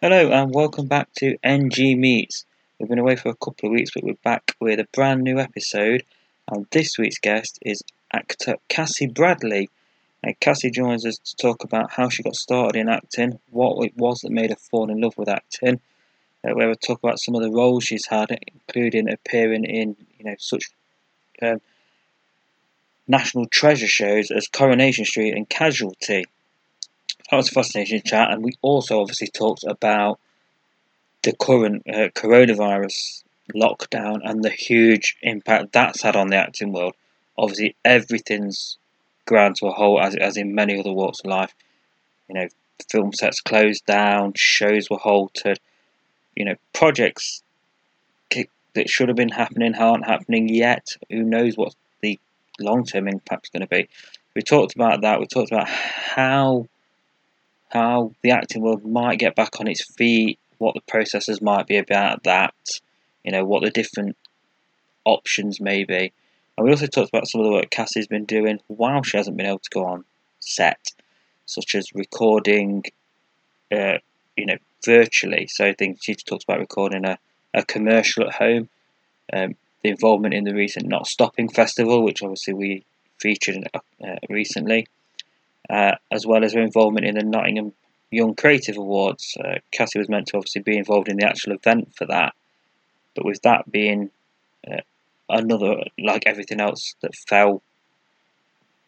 Hello and welcome back to NG Meets. We've been away for a couple of weeks, but we're back with a brand new episode. And this week's guest is actor Cassie Bradley. And Cassie joins us to talk about how she got started in acting, what it was that made her fall in love with acting. Uh, we have talk about some of the roles she's had, including appearing in you know such um, national treasure shows as Coronation Street and Casualty that was a fascinating chat, and we also obviously talked about the current uh, coronavirus lockdown and the huge impact that's had on the acting world. Obviously, everything's ground to a halt, as, as in many other walks of life. You know, film sets closed down, shows were halted, you know, projects that should have been happening aren't happening yet. Who knows what the long term impact is going to be? We talked about that. We talked about how how the acting world might get back on its feet, what the processes might be about that, you know, what the different options may be. And we also talked about some of the work Cassie's been doing while she hasn't been able to go on set, such as recording, uh, you know, virtually. So I think she talked about recording a, a commercial at home, um, the involvement in the recent Not Stopping Festival, which obviously we featured uh, recently, uh, as well as her involvement in the Nottingham Young Creative Awards. Uh, Cassie was meant to obviously be involved in the actual event for that, but with that being uh, another, like everything else that fell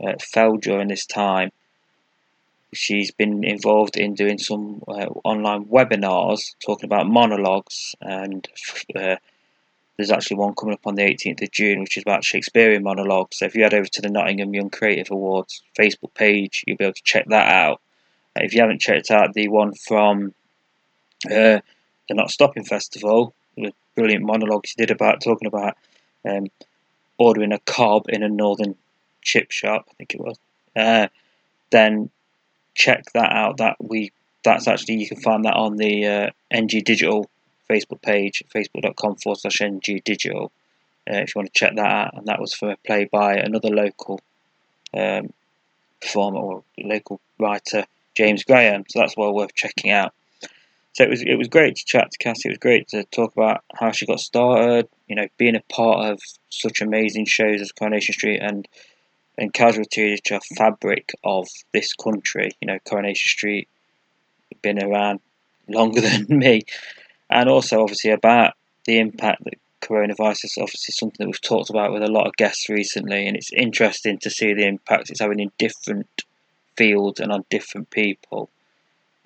uh, fell during this time, she's been involved in doing some uh, online webinars talking about monologues and uh, there's actually one coming up on the 18th of June, which is about Shakespearean monologues. So if you head over to the Nottingham Young Creative Awards Facebook page, you'll be able to check that out. Uh, if you haven't checked out the one from uh, the Not Stopping Festival, the brilliant monologues he did about talking about um, ordering a cob in a northern chip shop, I think it was. Uh, then check that out. That we that's actually you can find that on the uh, NG Digital Facebook page, facebook.com forward slash ng digital, uh, if you want to check that out. And that was for a play by another local um, performer or local writer, James Graham. So that's well worth checking out. So it was it was great to chat to Cassie. It was great to talk about how she got started. You know, being a part of such amazing shows as Coronation Street and and Casualty, which are fabric of this country. You know, Coronation Street been around longer than me, and also obviously about the impact that coronavirus is obviously something that we've talked about with a lot of guests recently, and it's interesting to see the impact it's having in different fields and on different people,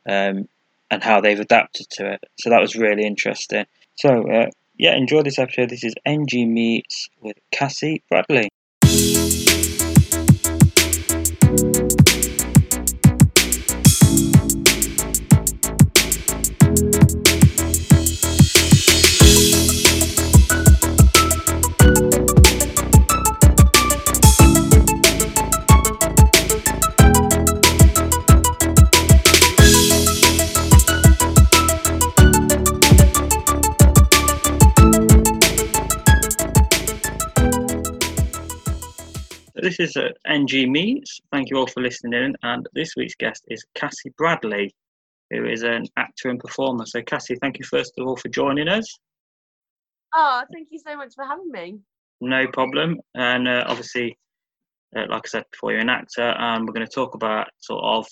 um, and how they've adapted to it. So that was really interesting. So uh, yeah, enjoy this episode. This is NG Meets with Cassie Bradley. This is uh, NG Meets. Thank you all for listening in. And this week's guest is Cassie Bradley, who is an actor and performer. So, Cassie, thank you first of all for joining us. Oh, thank you so much for having me. No problem. And uh, obviously, uh, like I said before, you're an actor, and we're going to talk about sort of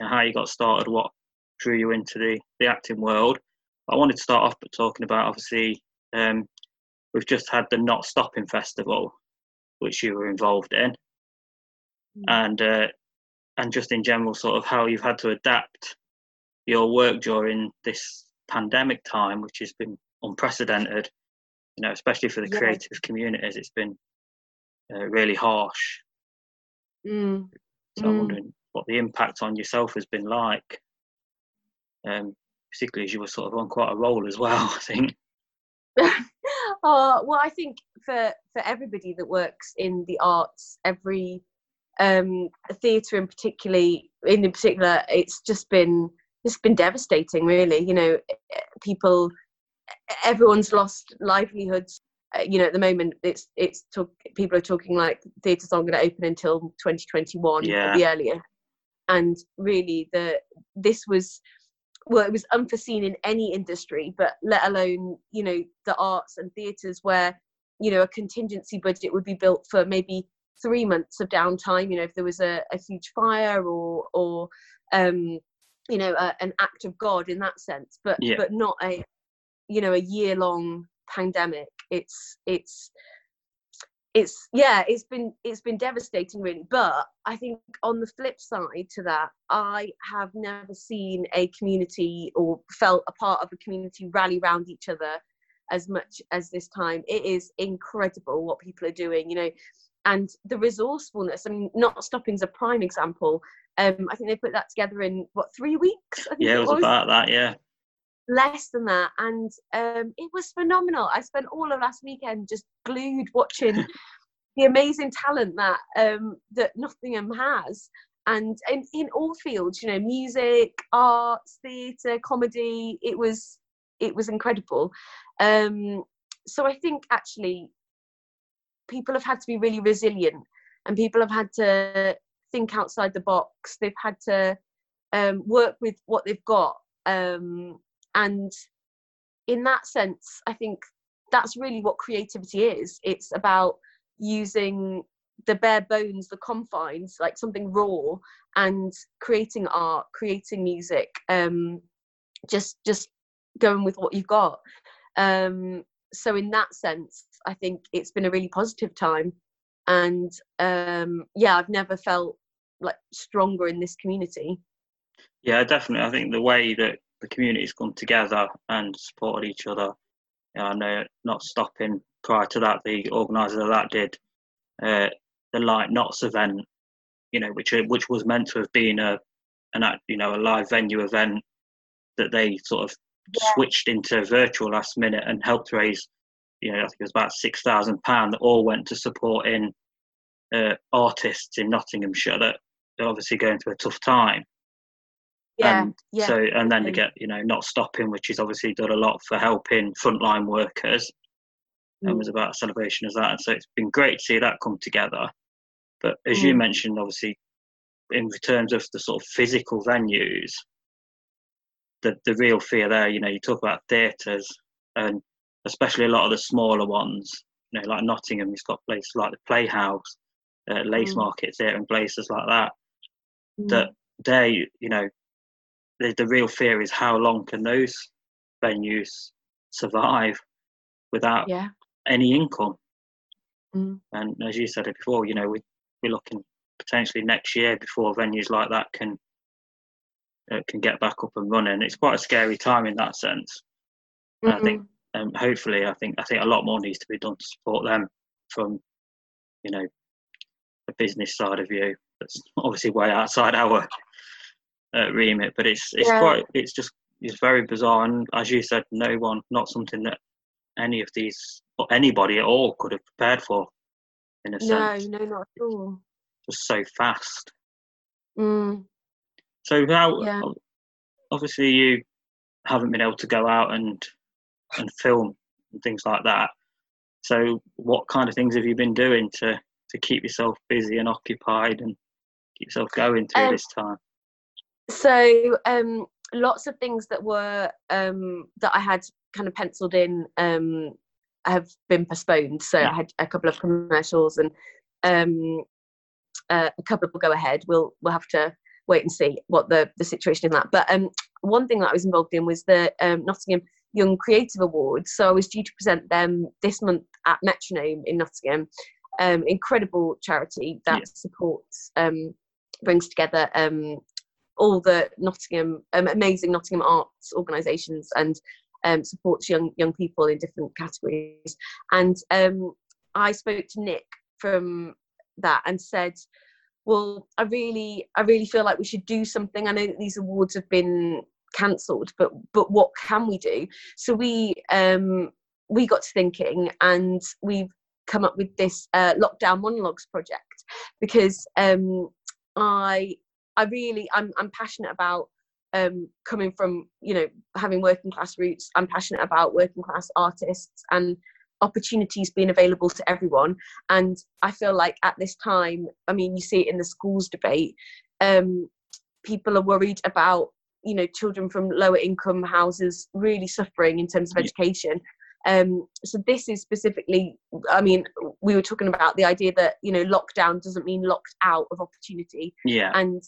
how you got started, what drew you into the, the acting world. I wanted to start off by talking about obviously um, we've just had the Not Stopping Festival, which you were involved in, mm. and uh, and just in general, sort of how you've had to adapt your work during this pandemic time, which has been unprecedented. You know, especially for the yeah. creative communities, it's been uh, really harsh. Mm. So mm. I'm wondering what the impact on yourself has been like, um, particularly as you were sort of on quite a roll as well. I think. oh well, I think for for everybody that works in the arts, every um, theatre in particularly in particular, it's just been it's been devastating. Really, you know, people, everyone's lost livelihoods. Uh, you know, at the moment, it's it's talk, people are talking like theatres aren't going to open until 2021 yeah. the earlier, and really the this was well, it was unforeseen in any industry, but let alone you know the arts and theatres where you know a contingency budget would be built for maybe three months of downtime. You know, if there was a, a huge fire or or um, you know a, an act of God in that sense, but Yeah. but not a you know a year long pandemic. It's it's it's yeah it's been it's been devastating really. But i think on the flip side to that i have never seen a community or felt a part of a community rally around each other as much as this time. It is incredible what people are doing you know and the resourcefulness i mean not stopping's a prime example. Um i think they put that together in what three weeks? I think Yeah, it was about that. Yeah, less than that and um, it was phenomenal. I spent all of last weekend just glued watching the amazing talent that um, that nottingham has. And in, in all fields you know music arts theatre comedy it was it was incredible. Um, so i think actually people have had to be really resilient and people have had to think outside the box. They've had to um, work with what they've got um, and in that sense i think that's really what creativity is. It's about using the bare bones the confines like something raw and creating art creating music um just just going with what you've got. Um so in that sense i think it's been a really positive time. And um yeah i've never felt like stronger in this community. Yeah, definitely. I think the way that the community's come together and supported each other. Know, I know not stopping prior to that, the organiser of that did uh, the Light Knots event, you know, which which was meant to have been a an you know a live venue event that they sort of switched into virtual last minute and helped raise, you know, I think it was about six thousand pound that all went to supporting uh, artists in Nottinghamshire that are obviously going through a tough time. Yeah and yeah so and then to get you know not stopping which has obviously done a lot for helping frontline workers and Mm. was about a celebration of that and so it's been great to see that come together but as you Mm. mentioned obviously in terms of the sort of physical venues the the real fear there you know you talk about theatres and especially a lot of the smaller ones you know like nottingham has got places like the playhouse uh, lace Mm. market theatre and places like that Mm. that they, you know, the, the real fear is how long can those venues survive without yeah any income? Mm. And as you said it before, you know, we, we're looking potentially next year before venues like that can uh, can get back up and running. It's quite a scary time in that sense. And I think, um, hopefully, I think I think a lot more needs to be done to support them from, you know, the business side of view. That's obviously way outside our uh, remit, but it's it's Yeah. quite it's just it's very bizarre. And as you said, no one, not something that any of these or anybody at all could have prepared for, in a no sense. no not at all Just so fast. mm. So how Yeah. obviously you haven't been able to go out and and film and things like that. So what kind of things have you been doing to to keep yourself busy and occupied and keep yourself going through Um, this time? So um lots of things that were um that i had kind of penciled in um have been postponed. So Yeah. i had a couple of commercials and um uh, a couple of will go ahead. We'll we'll have to wait and see what the the situation in that. But um one thing that i was involved in was the um, nottingham young creative awards. So i was due to present them this month at metronome in nottingham. Um incredible charity that Yeah. supports um brings together um all the Nottingham um, amazing Nottingham arts organisations and um, supports young young people in different categories. And um, I spoke to Nick from that and said, "Well, I really I really feel like we should do something. I know that these awards have been cancelled, but but what can we do?" So we um, we got to thinking, and we've come up with this uh, lockdown monologues project because um, I I really I'm I'm passionate about um, coming from you know having working class roots. I'm passionate about working class artists and opportunities being available to everyone. And I feel like at this time, I mean, you see it in the schools debate. Um, people are worried about you know children from lower income houses really suffering in terms of education um, so this is specifically i mean we were talking about the idea that you know lockdown doesn't mean locked out of opportunity yeah and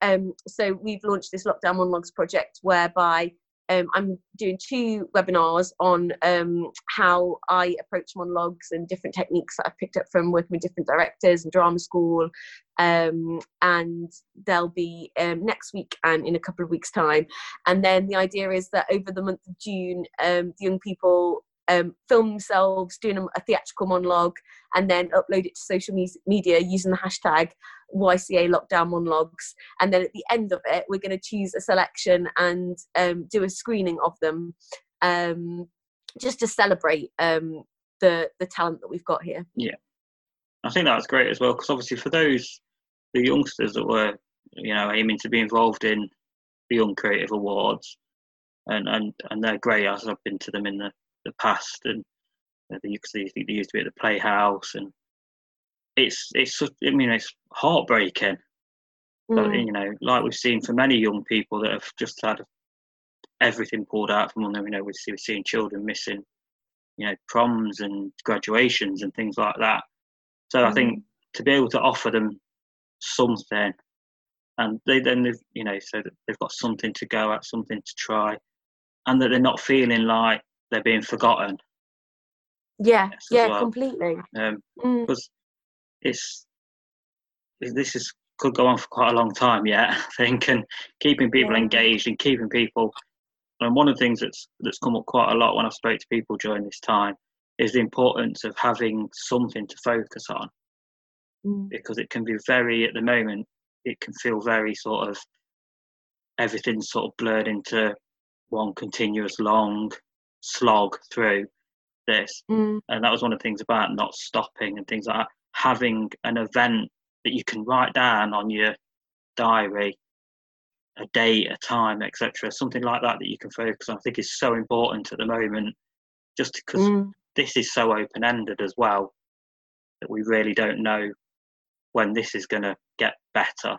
um, so we've launched this lockdown monologues project whereby um, I'm doing two webinars on um, how I approach monologues and different techniques that I've picked up from working with different directors and drama school. Um, and they'll be um, next week and in a couple of weeks' time. And then the idea is that over the month of June, um, the young people um, film themselves doing a, theatrical monologue and then upload it to social media using the hashtag YCA lockdown monologues. And then at the end of it, we're going to choose a selection and um, do a screening of them um, just to celebrate um, the, the talent that we've got here. Yeah. I think that's great as well because obviously for those the youngsters that were you know aiming to be involved in the Young Creative Awards and and and they're great I've been to them in the the past, and uh, they, they, they used to be at the Playhouse, and it's it's I mean it's heartbreaking. Mm. But, you know, like we've seen for many young people that have just had everything pulled out from them. You know, we've seen children missing, you know, proms and graduations and things like that. So mm. I think mm. to be able to offer them something, and they then they've you know so that they've got something to go at, something to try, and that they're not feeling like they're being forgotten. Yeah, yeah, well. completely. Um, mm. Because it's this is could go on for quite a long time yet, I think, and keeping people yeah. engaged and keeping people. And one of the things that's that's come up quite a lot when I've spoke to people during this time is the importance of having something to focus on, mm. because it can be very at the moment it can feel very sort of everything's sort of blurred into one continuous long slog through this. Mm. And that was one of the things about not stopping and things like that. Having an event that you can write down on your diary, a date, a time, etc. Something like that that you can focus on. I think is so important at the moment, just because mm. this is so open ended as well that we really don't know when this is going to get better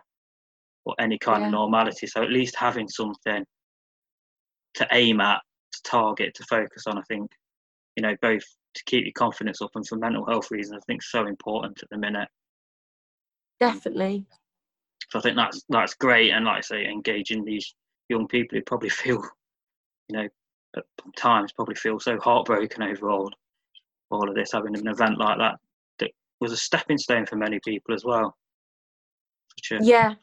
or any kind yeah. of normality. So at least having something to aim at target to focus on. I think you know both to keep your confidence up and for mental health reasons. I think so important at the minute. Definitely. So I think that's that's great, and like I say, engaging these young people who probably feel, you know, at times probably feel so heartbroken over all all of this. Having an event like that that was a stepping stone for many people as well. A... yeah,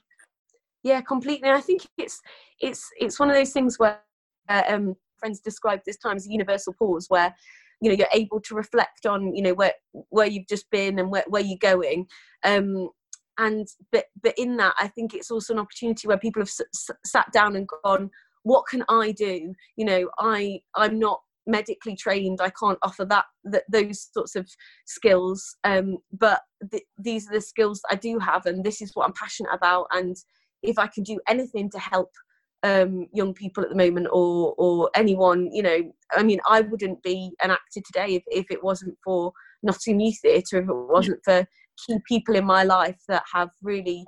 yeah, completely. I think it's it's it's one of those things where uh, um, friends describe this time as a universal pause where you know you're able to reflect on you know where where you've just been and where, where you're going. Um and but but in that i think it's also an opportunity where people have s- sat down and gone what can i do? You know i i'm not medically trained. I can't offer that, that those sorts of skills. Um but th- these are the skills i do have and this is what i'm passionate about. And if i can do anything to help um, young people at the moment or or anyone you know i mean i wouldn't be an actor today if, if it wasn't for nottingham youth theatre if it wasn't for key people in my life that have really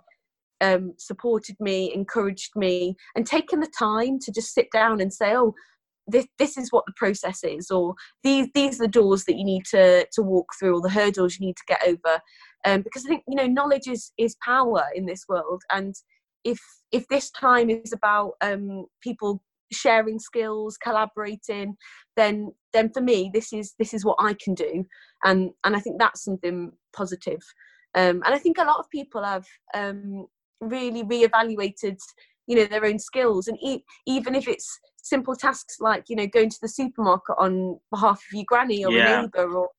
um, supported me encouraged me and taken the time to just sit down and say oh this, this is what the process is or these these are the doors that you need to to walk through or the hurdles you need to get over. Um, because i think you know knowledge is is power in this world and if if this time is about um, people sharing skills collaborating then then for me this is this is what i can do. And and i think that's something positive. Um, and i think a lot of people have um, really reevaluated you know their own skills. And e- even if it's simple tasks like you know going to the supermarket on behalf of your granny or yeah. a neighbor or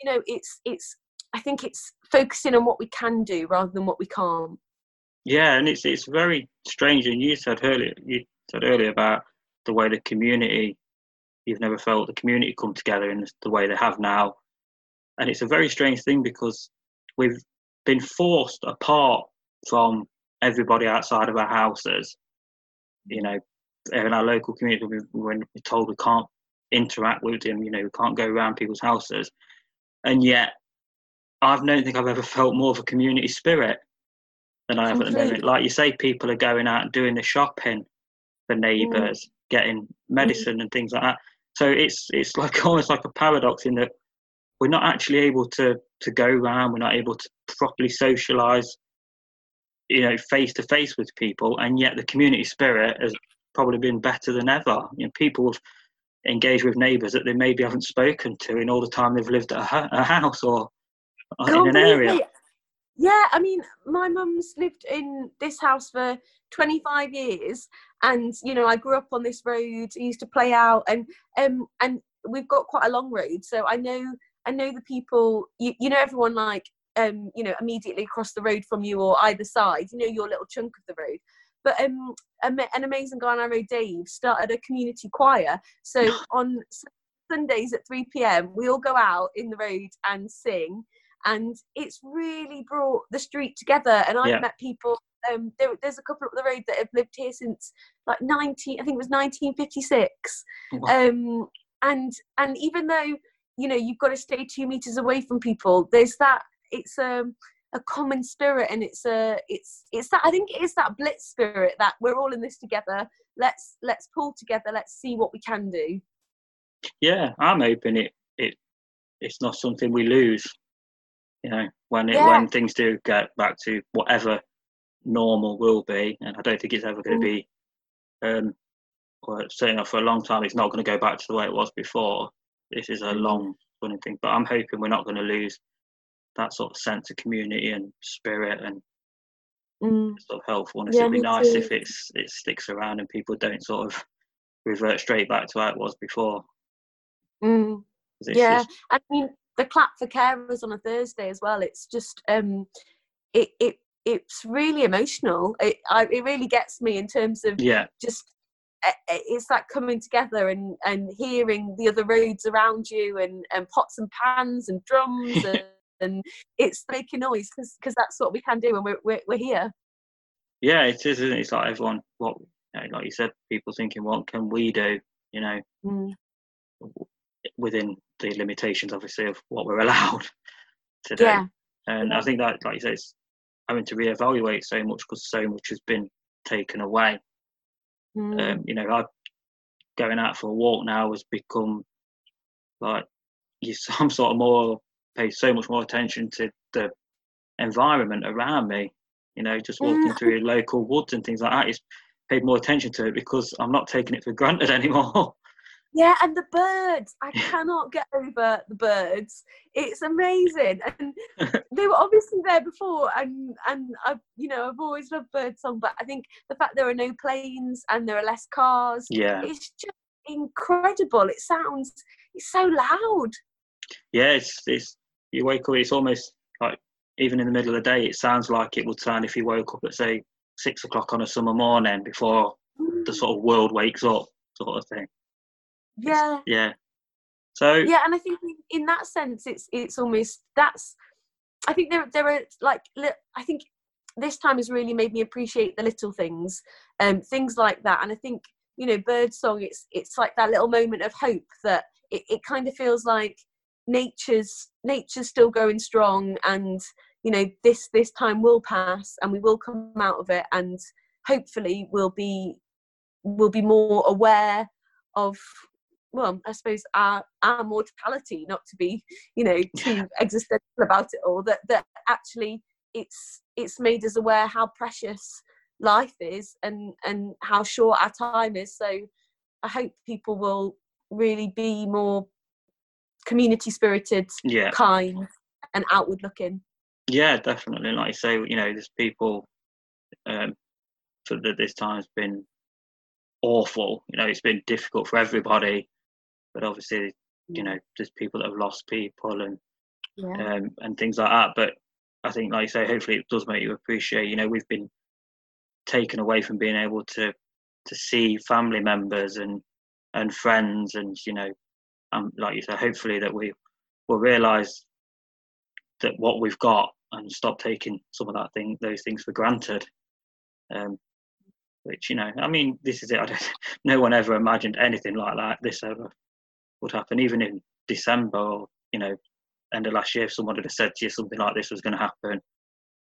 you know it's it's i think it's focusing on what we can do rather than what we can't yeah, and it's it's very strange. And you said earlier, you said earlier about the way the community, you've never felt the community come together in the way they have now, and it's a very strange thing because we've been forced apart from everybody outside of our houses. You know, in our local community, we, we're told we can't interact with them, you know, we can't go around people's houses, and yet I don't think I've ever felt more of a community spirit than I have at the moment. Like you say, people are going out and doing the shopping for neighbours, mm. getting medicine mm. and things like that. So it's it's like almost like a paradox in that we're not actually able to to go around, we're not able to properly socialise, you know, face to face with people, and yet the community spirit has probably been better than ever. You know, people have engaged with neighbours that they maybe haven't spoken to in all the time they've lived at a, a house or in an area. Yeah, I mean, my mum's lived in this house for 25 years, and you know, I grew up on this road. I used to play out, and um, and we've got quite a long road, so I know I know the people. You, you know, everyone like um, you know, immediately across the road from you or either side. You know, your little chunk of the road. But um, an amazing guy on our road, Dave, started a community choir. So on Sundays at 3 p.m., we all go out in the road and sing and it's really brought the street together. And I've yeah. met people. Um, there, there's a couple up the road that have lived here since like 19, I think it was 1956. Um, and and even though you know you've got to stay two meters away from people, there's that. It's um, a common spirit and it's a it's it's that i think it is that blitz spirit that we're all in this together let's let's pull together let's see what we can do yeah i'm hoping it it it's not something we lose you know, when it yeah. when things do get back to whatever normal will be, and I don't think it's ever going to mm. be, um, or certainly for a long time. It's not going to go back to the way it was before. This is a mm. long running thing, but I'm hoping we're not going to lose that sort of sense of community and spirit and mm. sort of helpfulness. Yeah, It'd be nice too. if it's it sticks around and people don't sort of revert straight back to how it was before. Mm. Yeah, just... I mean, the clap for carers on a Thursday as well. It's just um, it it it's really emotional. It I, it really gets me in terms of yeah just eh, eh, it's that coming together and and hearing the other roads around you and and pots and pans and drums and, and it's making noise because because that's what we can do when we're, we're we're here. Yeah, it is. Isn't it? It's like everyone. What like you said, people thinking, what can we do? You know. Mm within the limitations, obviously, of what we're allowed today. Yeah. And I think that, like you say, it's having to reevaluate so much because so much has been taken away. Mm. Um, you know, I going out for a walk now has become like you. I'm sort of more pay so much more attention to the environment around me. You know, just walking mm. through local woods and things like that. It's paid more attention to it because I'm not taking it for granted anymore. Yeah, and the birds. I cannot get over the birds. It's amazing, and they were obviously there before, and and I've you know I've always loved birdsong, but I think the fact there are no planes and there are less cars, yeah, it's just incredible. It sounds it's so loud. Yeah, it's it's you wake up. It's almost like even in the middle of the day, it sounds like it would sound if you woke up at say six o'clock on a summer morning before mm. the sort of world wakes up, sort of thing. Yeah. Yeah. So yeah, and I think in that sense, it's it's almost that's. I think there there are like I think this time has really made me appreciate the little things, um, things like that. And I think you know, bird song. It's it's like that little moment of hope that it, it kind of feels like nature's nature's still going strong, and you know this this time will pass, and we will come out of it, and hopefully we'll be we'll be more aware of well, I suppose our our mortality, not to be, you know, too existential about it all, that that actually it's it's made us aware how precious life is and and how short our time is. So I hope people will really be more community spirited, yeah. kind, and outward looking. Yeah, definitely. Like I say, you know, there's people um, for that this time's been awful. You know, it's been difficult for everybody but obviously you know there's people that have lost people and yeah. um, and things like that but i think like you say hopefully it does make you appreciate you know we've been taken away from being able to to see family members and and friends and you know um, like you say hopefully that we will realize that what we've got and stop taking some of that thing those things for granted. Um, which you know i mean this is it. I don't, no one ever imagined anything like that this ever would happen, even in December or you know end of last year. If someone had said to you something like this was going to happen,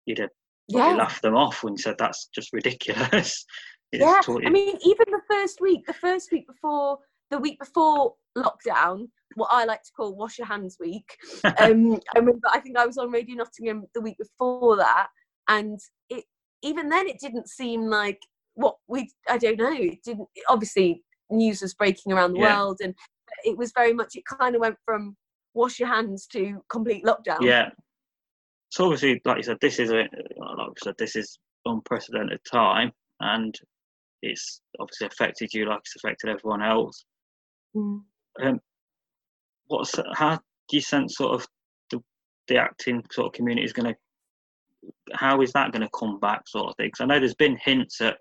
you'd have yeah. laughed them off when you said that's just ridiculous. yeah, I mean, even the first week, the first week before the week before lockdown, what I like to call wash your hands week. Um, I remember, I think I was on Radio Nottingham the week before that, and it even then it didn't seem like what we. I don't know. It didn't. Obviously, news was breaking around the yeah. world, and it was very much. It kind of went from wash your hands to complete lockdown. Yeah. So obviously, like you said, this is a like I said, this is unprecedented time, and it's obviously affected you like it's affected everyone else. Mm. Um, what's how do you sense sort of the, the acting sort of community is going to how is that going to come back sort of thing because i know there's been hints at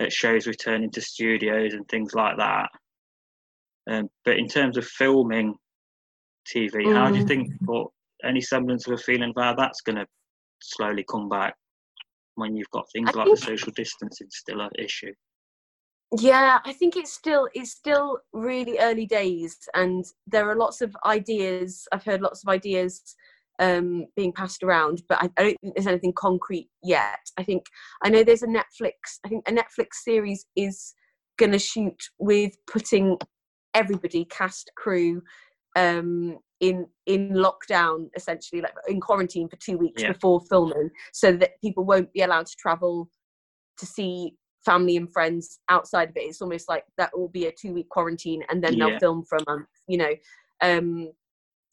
at shows returning to studios and things like that um, but in terms of filming tv mm. how do you mm. think or any semblance of a feeling of how that's going to slowly come back when you've got things I like think, the social distancing still an issue yeah i think it's still it's still really early days and there are lots of ideas i've heard lots of ideas um, being passed around but I, I, don't think there's anything concrete yet i think i know there's a netflix i think a netflix series is going to shoot with putting everybody cast crew um, in in lockdown essentially like in quarantine for two weeks yeah. before filming so that people won't be allowed to travel to see family and friends outside of it. It's almost like that will be a two week quarantine and then they'll film for a month, you know. Um,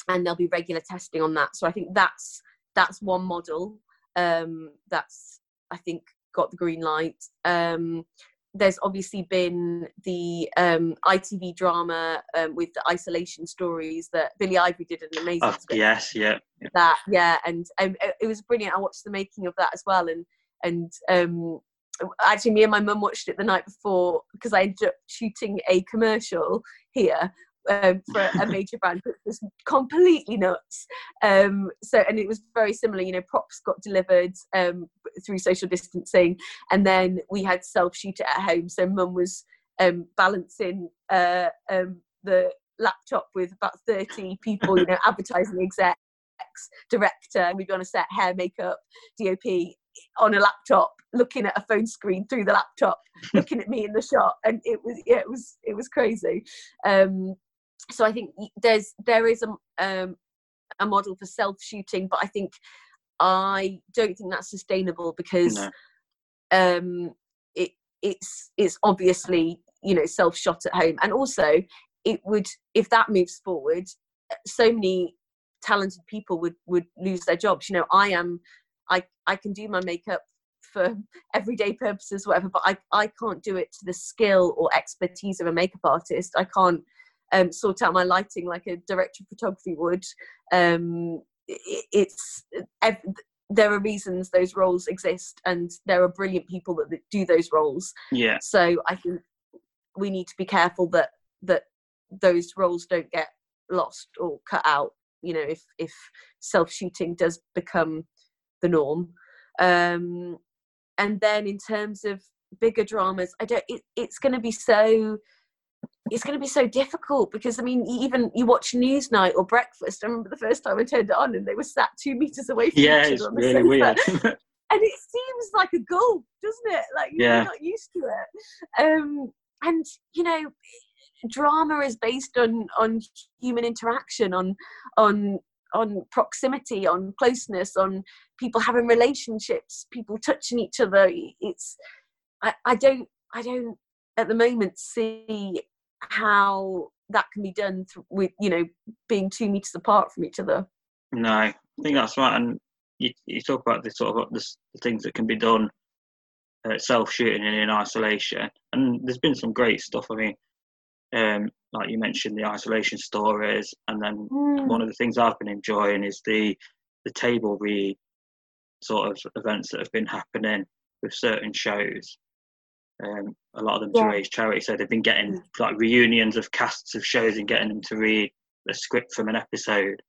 and there'll be regular testing on that. So I think that's that's one model um, that's I think got the green light. Um, there's obviously been the um, ITV drama um, with the isolation stories that Billy Ivory did an amazing. Oh, yes, yeah, yeah, That yeah, and um, it was brilliant. I watched the making of that as well, and and um, actually me and my mum watched it the night before because I ended up shooting a commercial here um, for a major brand, which was completely nuts. Um, so, and it was very similar. You know, props got delivered um, through social distancing, and then we had self shoot it at home. So, mum was um, balancing uh, um, the laptop with about thirty people. You know, advertising execs, director, and we'd be on a set, hair, makeup, DOP, on a laptop looking at a phone screen through the laptop looking at me in the shot and it was yeah, it was it was crazy um, so i think there's there is a um, a model for self shooting but i think i don't think that's sustainable because no. um it it's it's obviously you know self shot at home and also it would if that moves forward so many talented people would would lose their jobs you know i am I, I can do my makeup for everyday purposes, whatever, but I, I can't do it to the skill or expertise of a makeup artist. I can't um, sort out my lighting like a director of photography would. Um, it, it's there are reasons those roles exist, and there are brilliant people that, that do those roles. Yeah. So I think we need to be careful that that those roles don't get lost or cut out. You know, if if self shooting does become the norm. Um, and then in terms of bigger dramas, I don't. It, it's going to be so. It's going to be so difficult because I mean, even you watch Newsnight or Breakfast. I remember the first time I turned it on and they were sat two meters away from yeah, each other. on the really weird. and it seems like a goal, doesn't it? Like you're yeah. not used to it. Um, and you know, drama is based on on human interaction, on on on proximity, on closeness, on people having relationships, people touching each other. It's I, I don't I don't at the moment see how that can be done th- with you know being two meters apart from each other. No, I think that's right. And you, you talk about the sort of the, the things that can be done uh, self shooting and in isolation, and there's been some great stuff. I mean, um, like you mentioned, the isolation stories, and then mm. one of the things I've been enjoying is the the table read sort of events that have been happening with certain shows. Um, a lot of them yeah. to raise charity, so they've been getting mm. like reunions of casts of shows and getting them to read a script from an episode.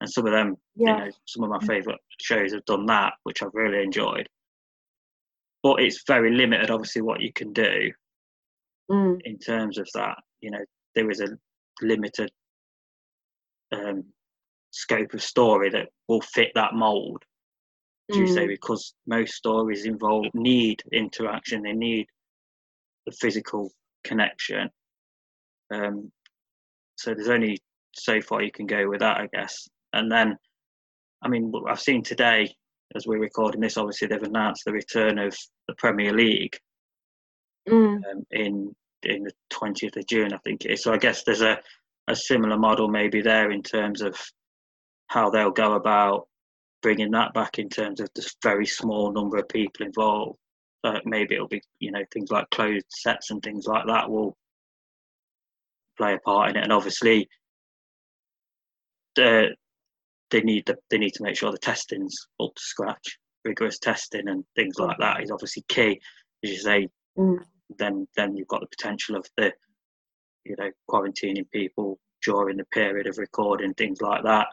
And some of them, yeah. you know, some of my mm. favourite shows have done that, which I've really enjoyed. But it's very limited, obviously, what you can do mm. in terms of that. You know, there is a limited um, scope of story that will fit that mold. As you say, Mm. because most stories involve need interaction. They need the physical connection. Um, so there's only so far you can go with that, I guess. And then, I mean, what I've seen today as we're recording this. Obviously, they've announced the return of the Premier League Mm. um, in in the 20th of June, I think it is. So I guess there's a, a similar model maybe there in terms of how they'll go about bringing that back in terms of this very small number of people involved. So maybe it'll be, you know, things like closed sets and things like that will play a part in it. And obviously, the, they need the, they need to make sure the testing's up to scratch. Rigorous testing and things like that is obviously key. As you say, Mm. then then you've got the potential of the you know quarantining people during the period of recording things like that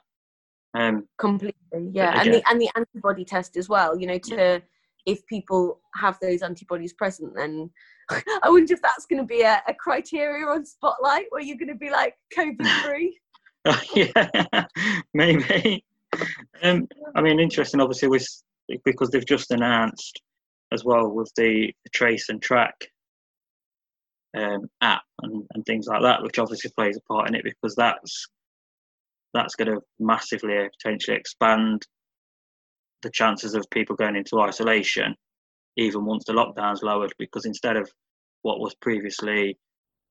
um completely yeah and the and the antibody test as well you know to if people have those antibodies present then i wonder if that's going to be a, a criteria on spotlight where you're going to be like covid free yeah maybe. Um i mean interesting obviously with because they've just announced as well with the, the trace and track um app and, and things like that which obviously plays a part in it because that's that's going to massively uh, potentially expand the chances of people going into isolation even once the lockdown's lowered because instead of what was previously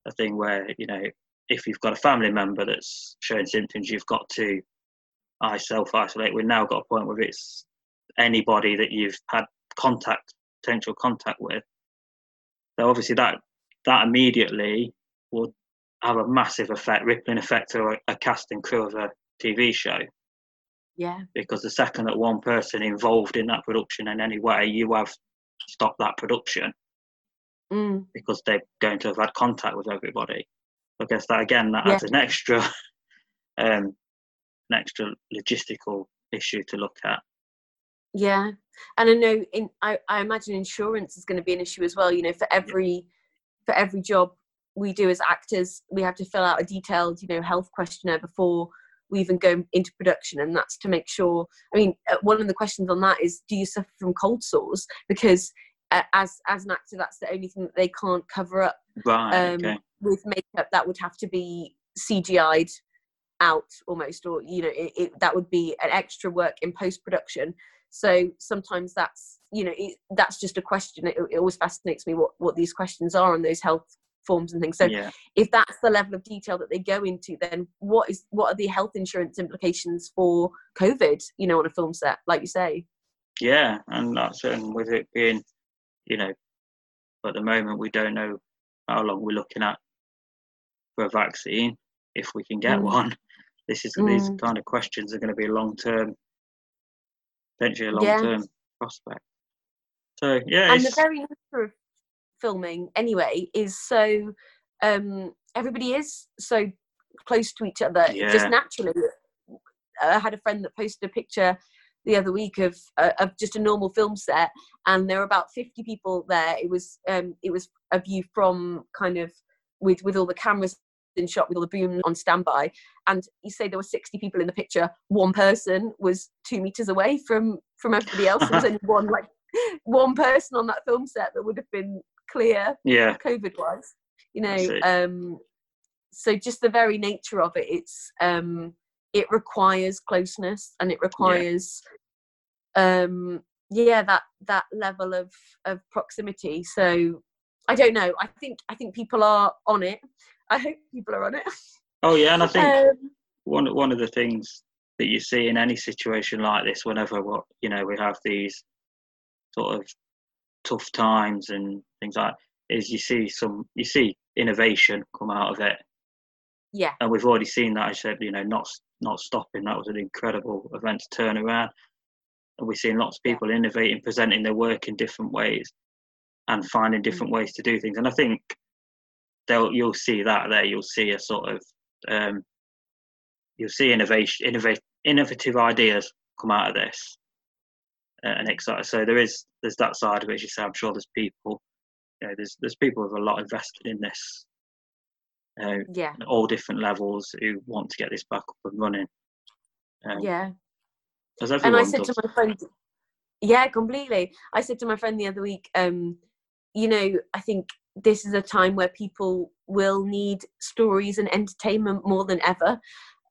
a thing where you know if you've got a family member that's showing symptoms you've got to i self isolate we've now got a point where it's anybody that you've had contact potential contact with so obviously that that immediately would have a massive effect rippling effect to a, a cast and crew of a tv show yeah because the second that one person involved in that production in any way, you have stopped that production mm. because they're going to have had contact with everybody. I guess that again that Yeah. adds an extra, um, an extra logistical issue to look at. Yeah, and I know in I, I imagine insurance is going to be an issue as well. You know, for every for every job we do as actors, we have to fill out a detailed, you know, health questionnaire before we even go into production, and that's to make sure. I mean, uh, one of the questions on that is, do you suffer from cold sores? Because uh, as as an actor, that's the only thing that they can't cover up Right. um, okay. with makeup that would have to be CGI'd out almost, or you know, it, it, that would be an extra work in post production. So sometimes that's you know it, that's just a question. It, it always fascinates me what what these questions are on those health forms and things. So yeah. if that's the level of detail that they go into, then what is what are the health insurance implications for COVID? You know, on a film set, like you say. Yeah, and that's and with it being, you know, at the moment we don't know how long we're looking at for a vaccine if we can get Mm. one. This is these Mm. kind of questions are going to be a long term, potentially a long Yeah. term prospect. So yeah, and the very nature of filming anyway is so um everybody is so close to each other Yeah. just naturally. I had a friend that posted a picture the other week of uh, of just a normal film set and there were about 50 people there. It was um it was a view from kind of with with all the cameras in shot with all the boom on standby. And you say there were 60 people in the picture. One person was two meters away from from everybody else there was only one like one person on that film set that would have been clear yeah, covid wise you know um so just the very nature of it it's um it requires closeness and it requires um yeah that that level of of proximity. So i don't know. I think i think people are on it. I hope people are on it. Oh yeah, and I think um, one one of the things that you see in any situation like this, whenever what you know we have these sort of tough times and things like, is you see some you see innovation come out of it, yeah and we've already seen that. I said, you know, not not stopping. That was an incredible event to turn around, and we're seeing lots of Yeah. people innovating, presenting their work in different ways, and finding different ways to do things. And I think they'll you'll see that there. You'll see a sort of um, you'll see innovation, innovate, innovative ideas come out of this, and excited. So there is there's that side of it. As you say, I'm sure there's people, you know, there's there's people with a lot invested in this, uh, yeah at all different levels who want to get this back up and running. Um, yeah as and i said does. to my friend Yeah, completely. I said to my friend the other week, um, you know, I think this is a time where people will need stories and entertainment more than ever.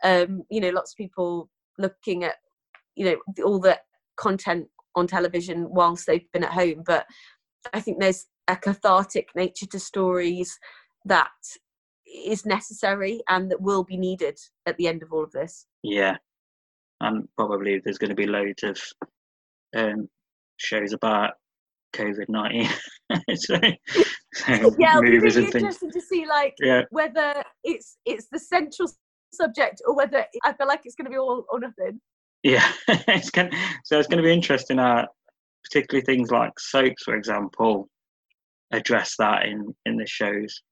Um, you know, lots of people looking at, you know, all the content on television whilst they've been at home. But I think there's a cathartic nature to stories that is necessary and that will be needed at the end of all of this. Yeah, and probably there's going to be loads of um, shows about COVID nineteen. so, so yeah, it'll be really interesting to see like yeah. whether it's it's the central subject or whether I feel like it's going to be all or nothing. Yeah, it's going, so it's going to be interesting. Uh, particularly things like soaps, for example, address that in in the shows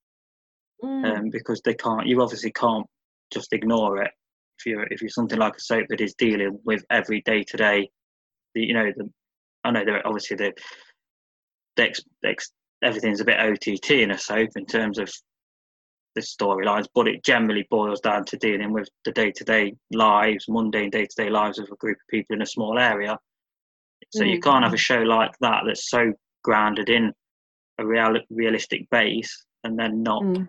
mm. um, because they can't. You obviously can't just ignore it if you're if you're something like a soap that is dealing with every day to day. You know, the I know they're obviously the, the, ex, ex, everything's a bit OTT in a soap in terms of the storylines, but it generally boils down to dealing with the day to day lives, mundane day to day lives of a group of people in a small area. So mm. you can't have a show like that that's so grounded in a real realistic base and then not mm.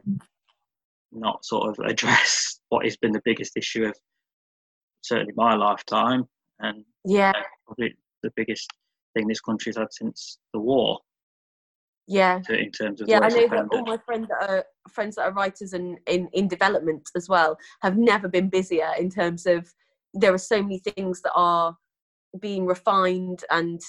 not sort of address what has been the biggest issue of certainly my lifetime and yeah probably the biggest thing this country's had since the war yeah. To, in terms of yeah i know that all my friends that are friends that are writers and in, in development as well have never been busier in terms of there are so many things that are being refined and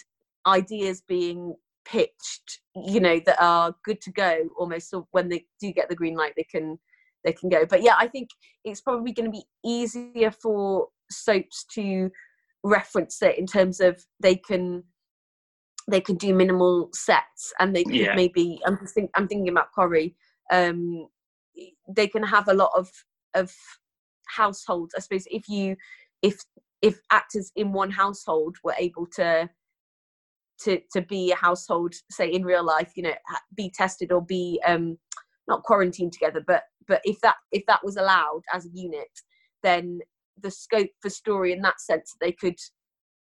ideas being pitched you know that are good to go almost so when they do get the green light they can they can go. But yeah i think it's probably going to be easier for soaps to reference it in terms of they can they could do minimal sets and they could yeah. maybe i'm just think, i'm thinking about Corrie um they can have a lot of of households i suppose if you if if actors in one household were able to to to be a household say in real life you know be tested or be um not quarantined together but but if that if that was allowed as a unit then the scope for story in that sense they could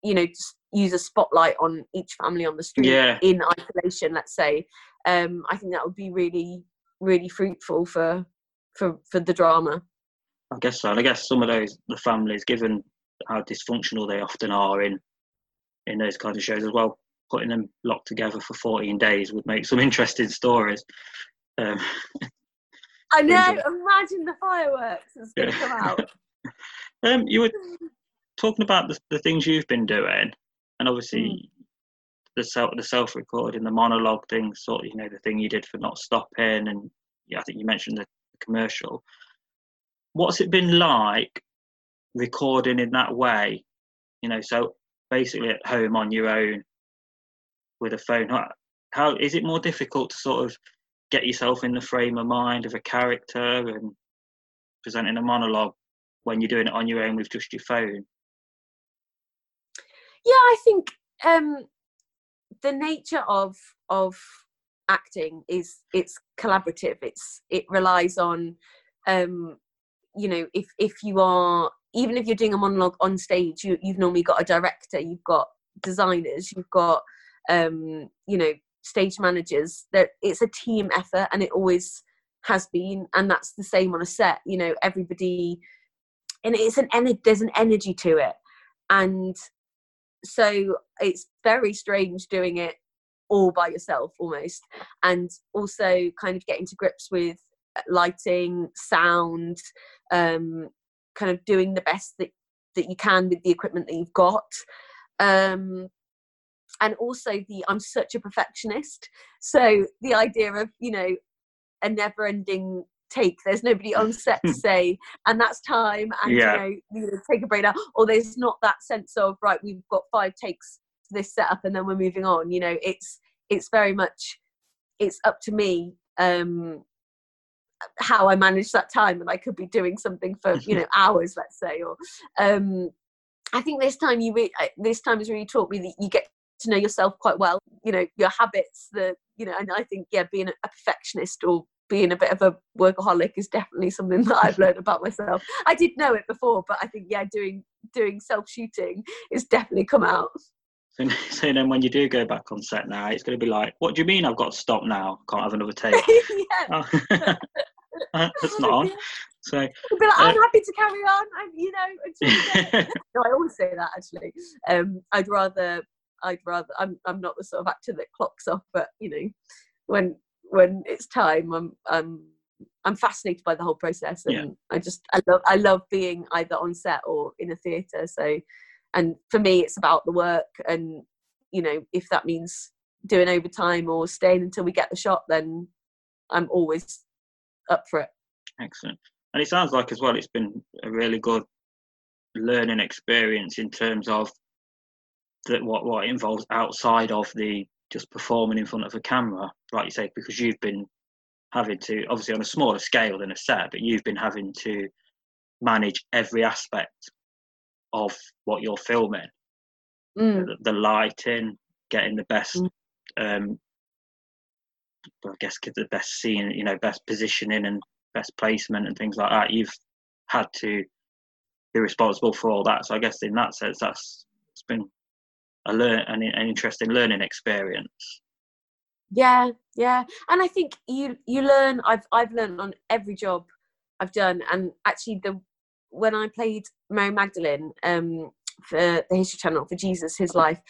you know use a spotlight on each family on the street yeah. in isolation let's say um i think that would be really really fruitful for for for the drama. I guess so and i guess some of those the families given how dysfunctional they often are in in those kind of shows as well putting them locked together for 14 days would make some interesting stories. Um, i know imagine the fireworks that's going to yeah. come out. Um, you were talking about the, the things you've been doing and obviously mm. the self the self recording the monologue thing sort of you know the thing you did for not stopping and yeah i think you mentioned the, commercial. What's it been like recording in that way? You know so basically at home on your own with a phone. How, how is it more difficult to sort of get yourself in the frame of mind of a character and presenting a monologue when you're doing it on your own with just your phone yeah i think um the nature of of acting is it's collaborative. It's it relies on um you know if if you are even if you're doing a monologue on stage you, you've normally got a director you've got designers you've got um you know stage managers. That it's a team effort and it always has been and that's the same on a set you know everybody and it's an energy there's an energy to it. And so it's very strange doing it all by yourself almost and also kind of getting to grips with lighting sound um, kind of doing the best that, that you can with the equipment that you've got. Um, and also the i'm such a perfectionist so the idea of you know a never ending take there's nobody on set to say and that's time and yeah. you, know, you know take a break now or there's not that sense of right we've got five takes this setup and then we're moving on you know it's it's very much it's up to me um how I manage that time, and I could be doing something for you know hours, let's say. Or um, I think this time you re- this time has really taught me that you get to know yourself quite well. You know your habits, the you know, and I think yeah, being a perfectionist or being a bit of a workaholic is definitely something that I've learned about myself. I did know it before, but I think yeah, doing doing self shooting is definitely come out. So, so then when you do go back on set now, it's going to be like, what do you mean I've got to stop now? Can't have another take. Oh. That's not on. So like, Uh, I'm happy to carry on. I'm, you know, until you get-" no, I always say that actually. Um, I'd rather, I'd rather, I'm, I'm not the sort of actor that clocks off, but you know, when when it's time, I'm, I'm, I'm fascinated by the whole process, and Yeah. I just, I love, I love being either on set or in a theatre. So, and for me, it's about the work, and you know, if that means doing overtime or staying until we get the shot, then I'm always up for it. excellent. And it sounds like as well, it's been a really good learning experience in terms of that what what involves outside of the just performing in front of a camera, like you say, because you've been having to obviously on a smaller scale than a set, but you've been having to manage every aspect of what you're filming, Mm. the, the lighting, getting the best, Mm. um, I guess get the best scene, you know, best positioning and best placement and things like that. You've had to be responsible for all that. So I guess in that sense, that's it's been a learn an, an interesting learning experience. yeah yeah. And i think you you learn i've i've learned on every job i've done. And actually the when i played mary magdalene um for the history channel for jesus his life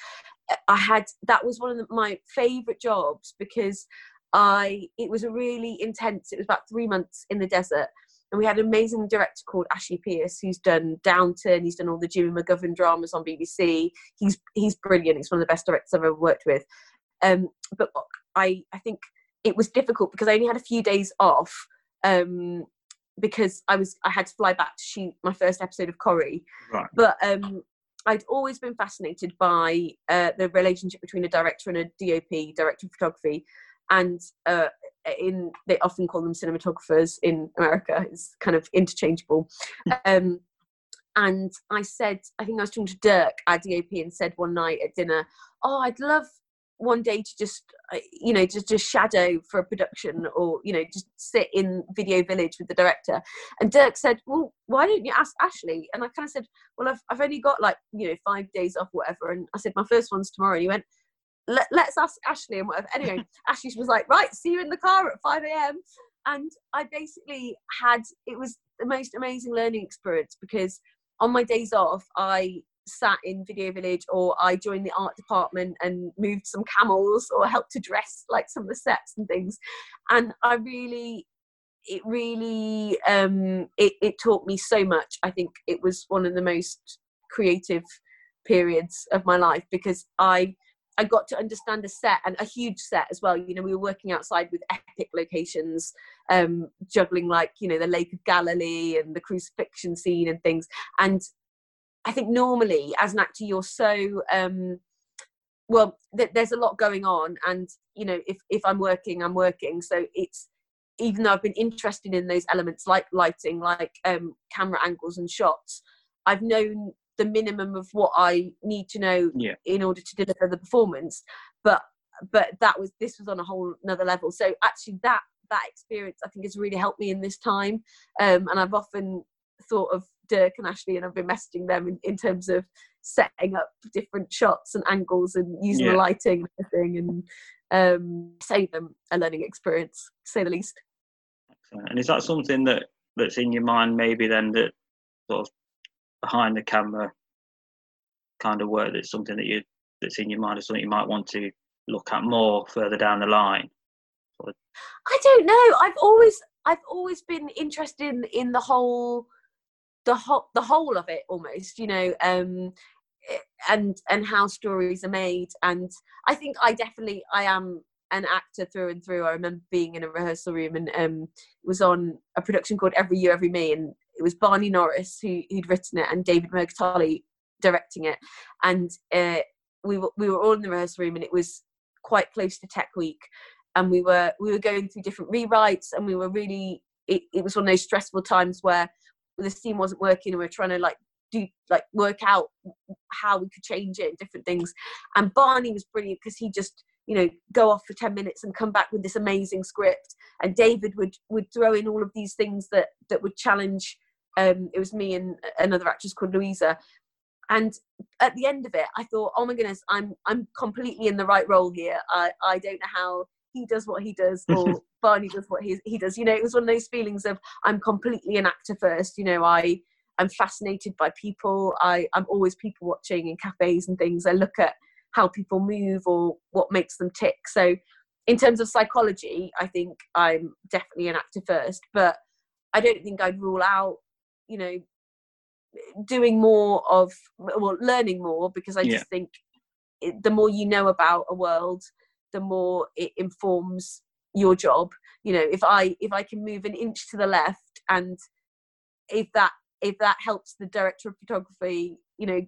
i had that was one of the, my favorite jobs because i it was a really intense it was about three months in the desert and we had an amazing director called Ashley Pearce, who's done Downton. He's done all the Jimmy McGovern dramas on BBC. He's he's brilliant. He's one of the best directors I've ever worked with. Um, but I I think it was difficult because I only had a few days off um, because I was I had to fly back to shoot my first episode of Corrie. Right. But um, I'd always been fascinated by uh, the relationship between a director and a DOP, director of photography, and uh, in they often call them cinematographers in America. It's kind of interchangeable. um, and I said, I think I was talking to Dirk, our DOP, and said one night at dinner, "Oh, I'd love one day to just uh, you know just just shadow for a production or you know just sit in video village with the director and dirk said well why don't you ask ashley and i kind of said well i've, I've only got like you know five days off whatever and i said my first one's tomorrow and he went Let, let's ask ashley and whatever anyway ashley was like right see you in the car at 5 a.m and i basically had it was the most amazing learning experience because on my days off i sat in Video Village or I joined the art department and moved some camels or helped to dress like some of the sets and things. And I really, it really, um, it, it taught me so much. I think it was one of the most creative periods of my life because I, I got to understand a set and a huge set as well. You know, we were working outside with epic locations, um, juggling like, you know, the Lake of Galilee and the crucifixion scene and things. And I think normally as an actor you're so um well th- there's a lot going on and you know if if I'm working I'm working so it's even though I've been interested in those elements like lighting like um camera angles and shots I've known the minimum of what I need to know Yeah. in order to deliver the performance but but that was this was on a whole another level so actually that that experience I think has really helped me in this time um and I've often thought of Dirk and Ashley, and I've been messaging them in, in terms of setting up different shots and angles and using Yeah. the lighting and everything, and um, save them a learning experience, to say the least. Excellent. And is that something that that's in your mind maybe then that sort of behind the camera kind of work that's something that you that's in your mind or something you might want to look at more further down the line? I don't know. I've always I've always been interested in, in the whole the whole the whole of it almost, you know, um and and how stories are made and I think I definitely I am an actor through and through. I remember being in a rehearsal room and um was on a production called Every You Every Me and it was Barney Norris who who'd written it and David Mercatali directing it. And uh, we were we were all in the rehearsal room and it was quite close to Tech Week. And we were we were going through different rewrites and we were really it, it was one of those stressful times where the scene wasn't working and we are trying to like do like work out how we could change it and different things. And barney was brilliant because he just you know go off for 10 minutes and come back with this amazing script. And david would would throw in all of these things that that would challenge um it was me and another actress called louisa. And at the end of it i thought oh my goodness i'm i'm completely in the right role here. I i don't know how he does what he does or barney does what he, he does. You know it was one of those feelings of i'm completely an actor first you know i i'm fascinated by people. I i'm always people watching in cafes and things. I look at how people move or what makes them tick. So in terms of psychology i think i'm definitely an actor first but i don't think i'd rule out you know doing more of well learning more because i just think it, the more you know about a world the more it informs your job. You know if i if i can move an inch to the left and if that if that helps the director of photography you know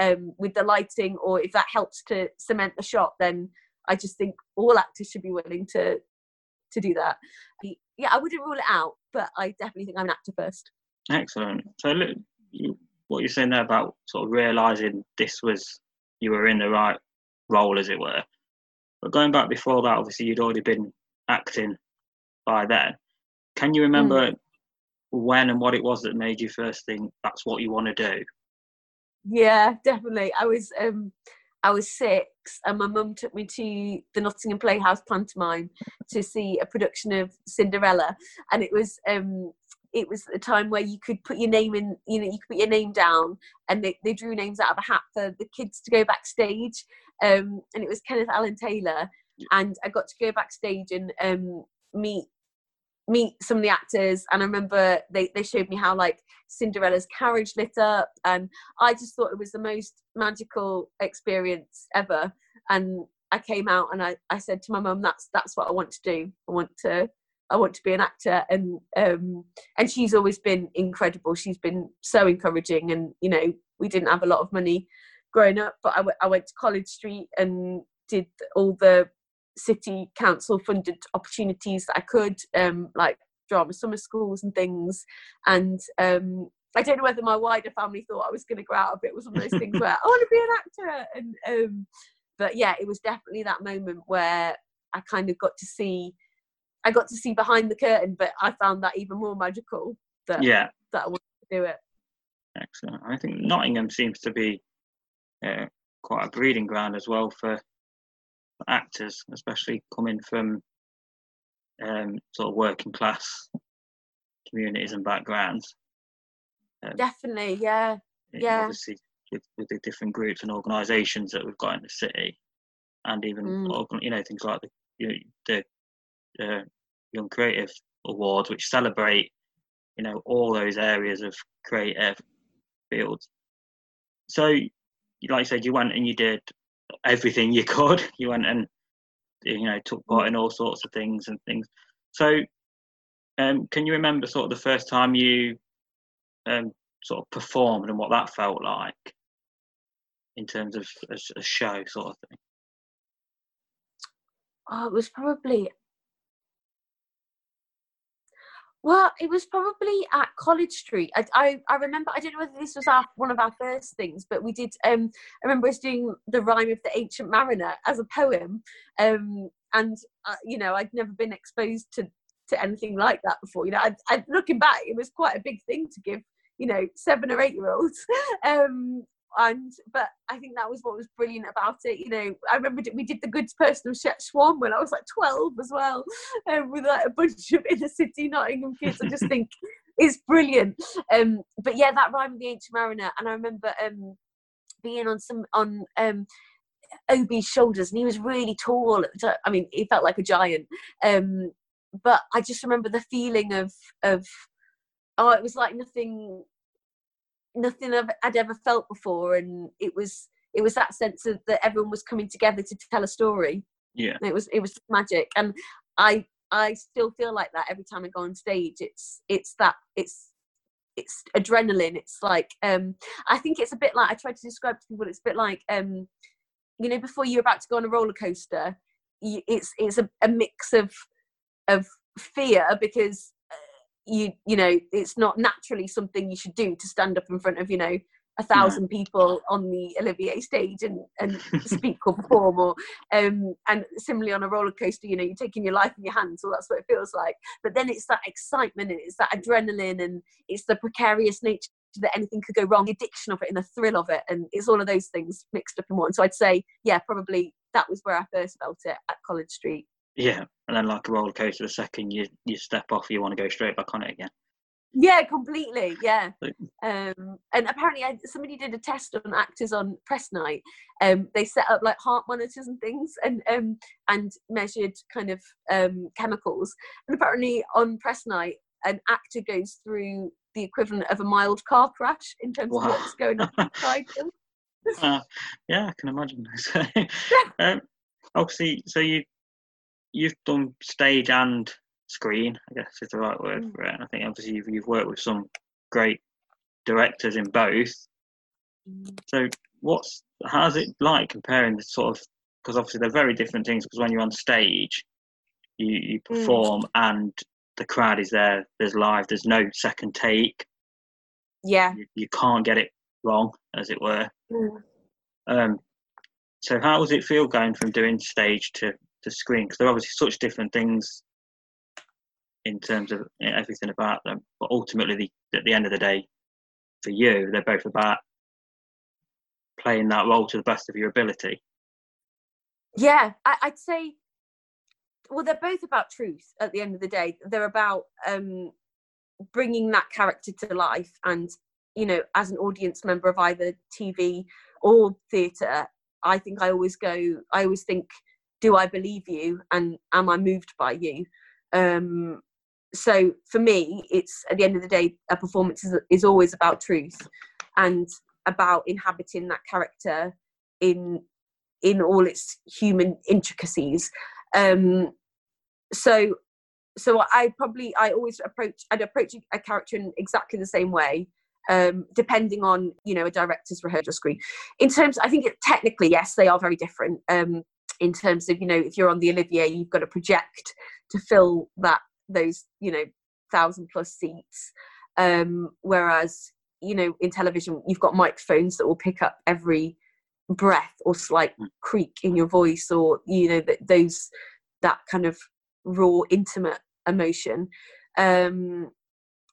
um with the lighting or if that helps to cement the shot then i just think all actors should be willing to to do that. Yeah i wouldn't rule it out but i definitely think i'm an actor first Excellent. So, look, you, what you're saying there about sort of realizing this was you were in the right role, as it were. But going back before that, obviously you'd already been acting by then. Can you remember when and what it was that made you first think that's what you want to do? Yeah, definitely. I was um I was six and my mum took me to the Nottingham Playhouse pantomime to see a production of Cinderella and it was um it was a time where you could put your name in you know you could put your name down and they, they drew names out of a hat for the kids to go backstage. Um and it was Kenneth Alan Taylor. And I got to go backstage and um meet meet some of the actors. And I remember they, they showed me how like Cinderella's carriage lit up. And I just thought it was the most magical experience ever. And I came out and I, I said to my mum that's that's what I want to do. I want to I want to be an actor and um and she's always been incredible she's been so encouraging and you know we didn't have a lot of money growing up but I, w- I went to College Street and did all the city council funded opportunities that I could, um, like drama summer schools and things. And um, I don't know whether my wider family thought I was going to grow out of it. It was one of those things where I want to be an actor. And um, but yeah, it was definitely that moment where I kind of got to see, I got to see behind the curtain. But I found that even more magical that Yeah, that I wanted to do it. excellent. I think Nottingham seems to be uh, quite a breeding ground as well for, for actors, especially coming from um, sort of working class communities and backgrounds. Um, Definitely, yeah. yeah. Obviously, with, with the different groups and organisations that we've got in the city, and even Mm. you know things like the you know, the uh, Young Creative Awards, which celebrate you know all those areas of creative fields. So, like I said, you went and you did everything you could. You went and you know took part in all sorts of things and things. So, um, can you remember sort of the first time you um, sort of performed and what that felt like in terms of a show sort of thing? Oh, it was probably Well, it was probably at College Street. I, I, I remember. I don't know whether this was our one of our first things, but we did. Um, I remember us doing the rime of the Ancient Mariner as a poem. Um, and uh, you know, I'd never been exposed to to anything like that before. You know, I, I, looking back, it was quite a big thing to give. You know, seven or eight year olds. um, and but I think that was what was brilliant about it. You know, I remember we did the goods person of Swan when I was like twelve as well, um, with like a bunch of inner city Nottingham kids. I just think it's brilliant. Um, but yeah, that rime with the Ancient Mariner, and I remember um, being on some on um, Obi's shoulders, and he was really tall. I mean, he felt like a giant. Um, but I just remember the feeling of of oh, it was like nothing nothing I've, I'd ever felt before, and it was it was that sense of that everyone was coming together to tell a story. Yeah. And it was it was magic, and I I still feel like that every time I go on stage. It's it's that it's it's adrenaline. It's like um I think it's a bit like I try to describe to people. It's a bit like um you know before you're about to go on a roller coaster, it's it's a, a mix of of fear because you you know it's not naturally something you should do to stand up in front of you know a thousand people on the Olivier stage and and speak or perform or um and similarly on a roller coaster you know you're taking your life in your hands so that's what it feels like but then it's that excitement and it's that adrenaline and it's the precarious nature that anything could go wrong, the addiction of it and the thrill of it, and it's all of those things mixed up in one. So I'd say, yeah, probably that was where I first felt it at College Street. Yeah, and then like a roller coaster, the second you you step off, you want to go straight back on it again. Yeah, completely. Yeah, um, and apparently I, somebody did a test on actors on press night. Um, they set up like heart monitors and things, and um, and measured kind of um, chemicals. And apparently on press night, an actor goes through the equivalent of a mild car crash in terms wow. of what's going on inside them. uh, yeah, I can imagine. um, obviously, so you you've done stage and screen, I guess is the right word mm. for it. And I think obviously you've, you've worked with some great directors in both. Mm. So what's how's it like comparing the sort of because obviously they're very different things because when you're on stage you, you mm. perform mm. and the crowd is there there's live there's no second take yeah you, you can't get it wrong as it were mm. um so how does it feel going from doing stage to to screen because they're obviously such different things in terms of everything about them. But ultimately, the, at the end of the day, for you, they're both about playing that role to the best of your ability. Yeah, I, would say. Well, they're both about truth. At the end of the day, they're about um, bringing that character to life, and you know, as an audience member of either TV or theatre, I think I always go. I always think, do I believe you, and am I moved by you? Um, so for me it's at the end of the day a performance is, is always about truth and about inhabiting that character in in all its human intricacies. Um so so i probably i always approach i'd approach a character in exactly the same way um depending on you know a director's rehearsal screen. In terms i think it, technically yes they are very different. Um in terms of you know if you're on the olivier you've got to project to fill that those you know thousand plus seats. Um, whereas you know in television you've got microphones that will pick up every breath or slight mm. creak in your voice or you know that those that kind of raw intimate emotion. Um,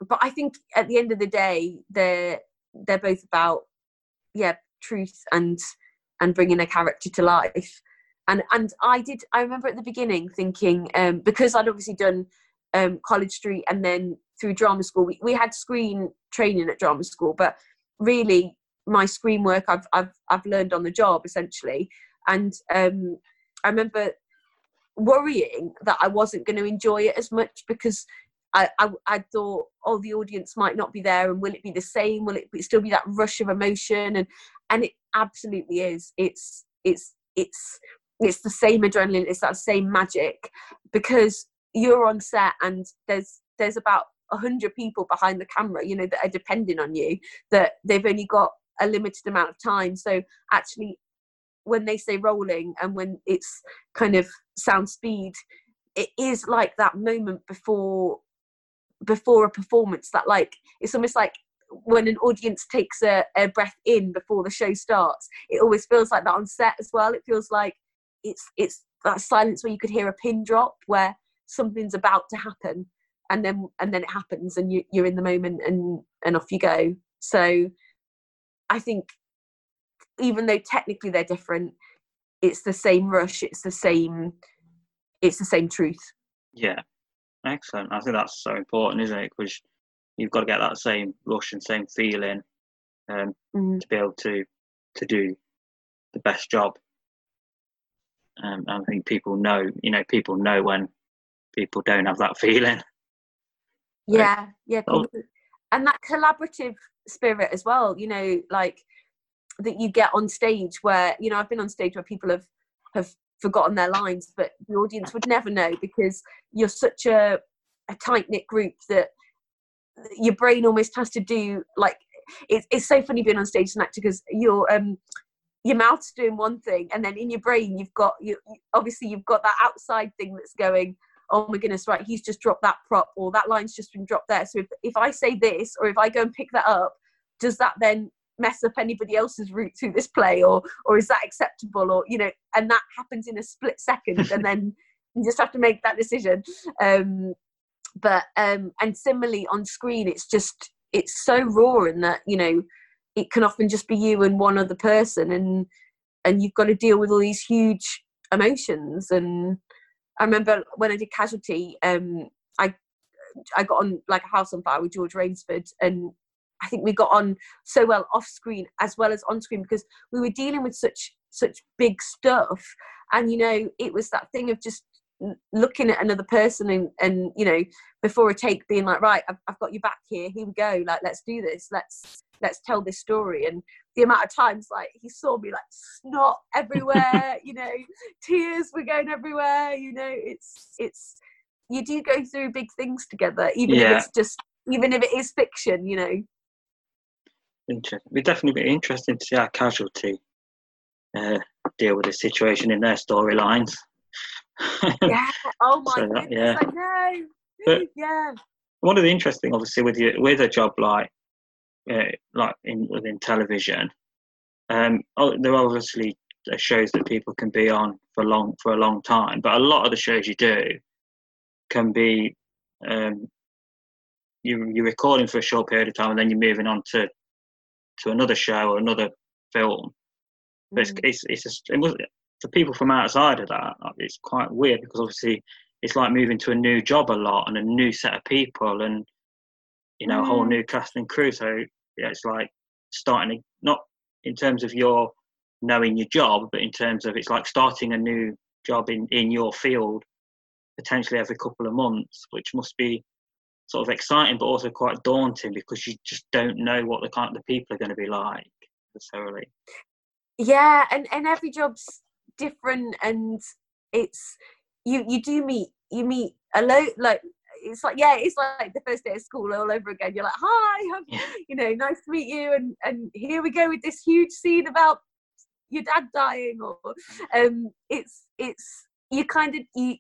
but i think at the end of the day they're they're both about yeah truth and and bringing a character to life and and i did i remember at the beginning thinking um, because i'd obviously done um, College Street and then through drama school. We, we had screen training at drama school, but really my screen work I've I've I've learned on the job essentially. And um, I remember worrying that I wasn't going to enjoy it as much because I, I, I thought, oh, the audience might not be there, and will it be the same? Will it still be that rush of emotion? And and it absolutely is. It's it's it's it's the same adrenaline. It's that same magic because you're on set and there's there's about a hundred people behind the camera, you know, that are depending on you. That they've only got a limited amount of time. So actually, when they say rolling and when it's kind of sound speed, it is like that moment before before a performance that like it's almost like when an audience takes a, a breath in before the show starts it always feels like that on set as well it feels like it's it's that silence where you could hear a pin drop where something's about to happen and then and then it happens and you, you're in the moment and and off you go. So i think even though technically they're different it's the same rush it's the same it's the same truth. Yeah. Excellent. I think that's so important isn't it? Because you've got to get that same rush and same feeling um, mm. to be able to to do the best job um, i think people know you know people know when people don't have that feeling. Yeah, yeah, oh. and that collaborative spirit as well. You know, like that you get on stage where you know I've been on stage where people have have forgotten their lines, but the audience would never know because you're such a a tight knit group that your brain almost has to do like it's it's so funny being on stage as an actor because you're um your mouth's doing one thing and then in your brain you've got you obviously you've got that outside thing that's going oh my goodness, right, he's just dropped that prop or that line's just been dropped there. So if, if I say this or if I go and pick that up, does that then mess up anybody else's route through this play or or is that acceptable or you know and that happens in a split second and then you just have to make that decision um but um and similarly on screen it's just it's so raw in that you know it can often just be you and one other person and and you've got to deal with all these huge emotions. And i remember when i did casualty um i i got on like a house on fire with george rainsford and i think we got on so well off screen as well as on screen because we were dealing with such such big stuff. And you know it was that thing of just looking at another person and and you know before a take being like right I've, I've got you back here here we go like let's do this let's let's tell this story and the amount of times like he saw me like snot everywhere you know tears were going everywhere you know it's it's you do go through big things together even Yeah. if it's just even if it is fiction you know Interesting. It'd definitely be interesting to see how Casualty uh, deal with the situation in their storylines. Yeah oh my So that- goodness yeah. i know But- yeah One of the interesting, obviously, with you with a job like uh, like in within television, um, oh, there are obviously uh, shows that people can be on for long for a long time, but a lot of the shows you do can be um, you you're recording for a short period of time and then you're moving on to to another show or another film. But it's Mm. it's, it's just, it was, for people from outside of that, uh, it's quite weird because obviously it's like moving to a new job a lot and a new set of people and you know a whole Mm. new cast and crew. So yeah, it's like starting a, not in terms of your knowing your job, but in terms of it's like starting a new job in in your field potentially every couple of months, which must be sort of exciting but also quite daunting because you just don't know what the kind of the people are going to be like necessarily. yeah and and every job's different and it's you you do meet you meet a lot like it's like yeah it's like the first day of school all over again you're like hi Yeah. you know nice to meet you and and here we go with this huge scene about your dad dying or um it's it's you kind of you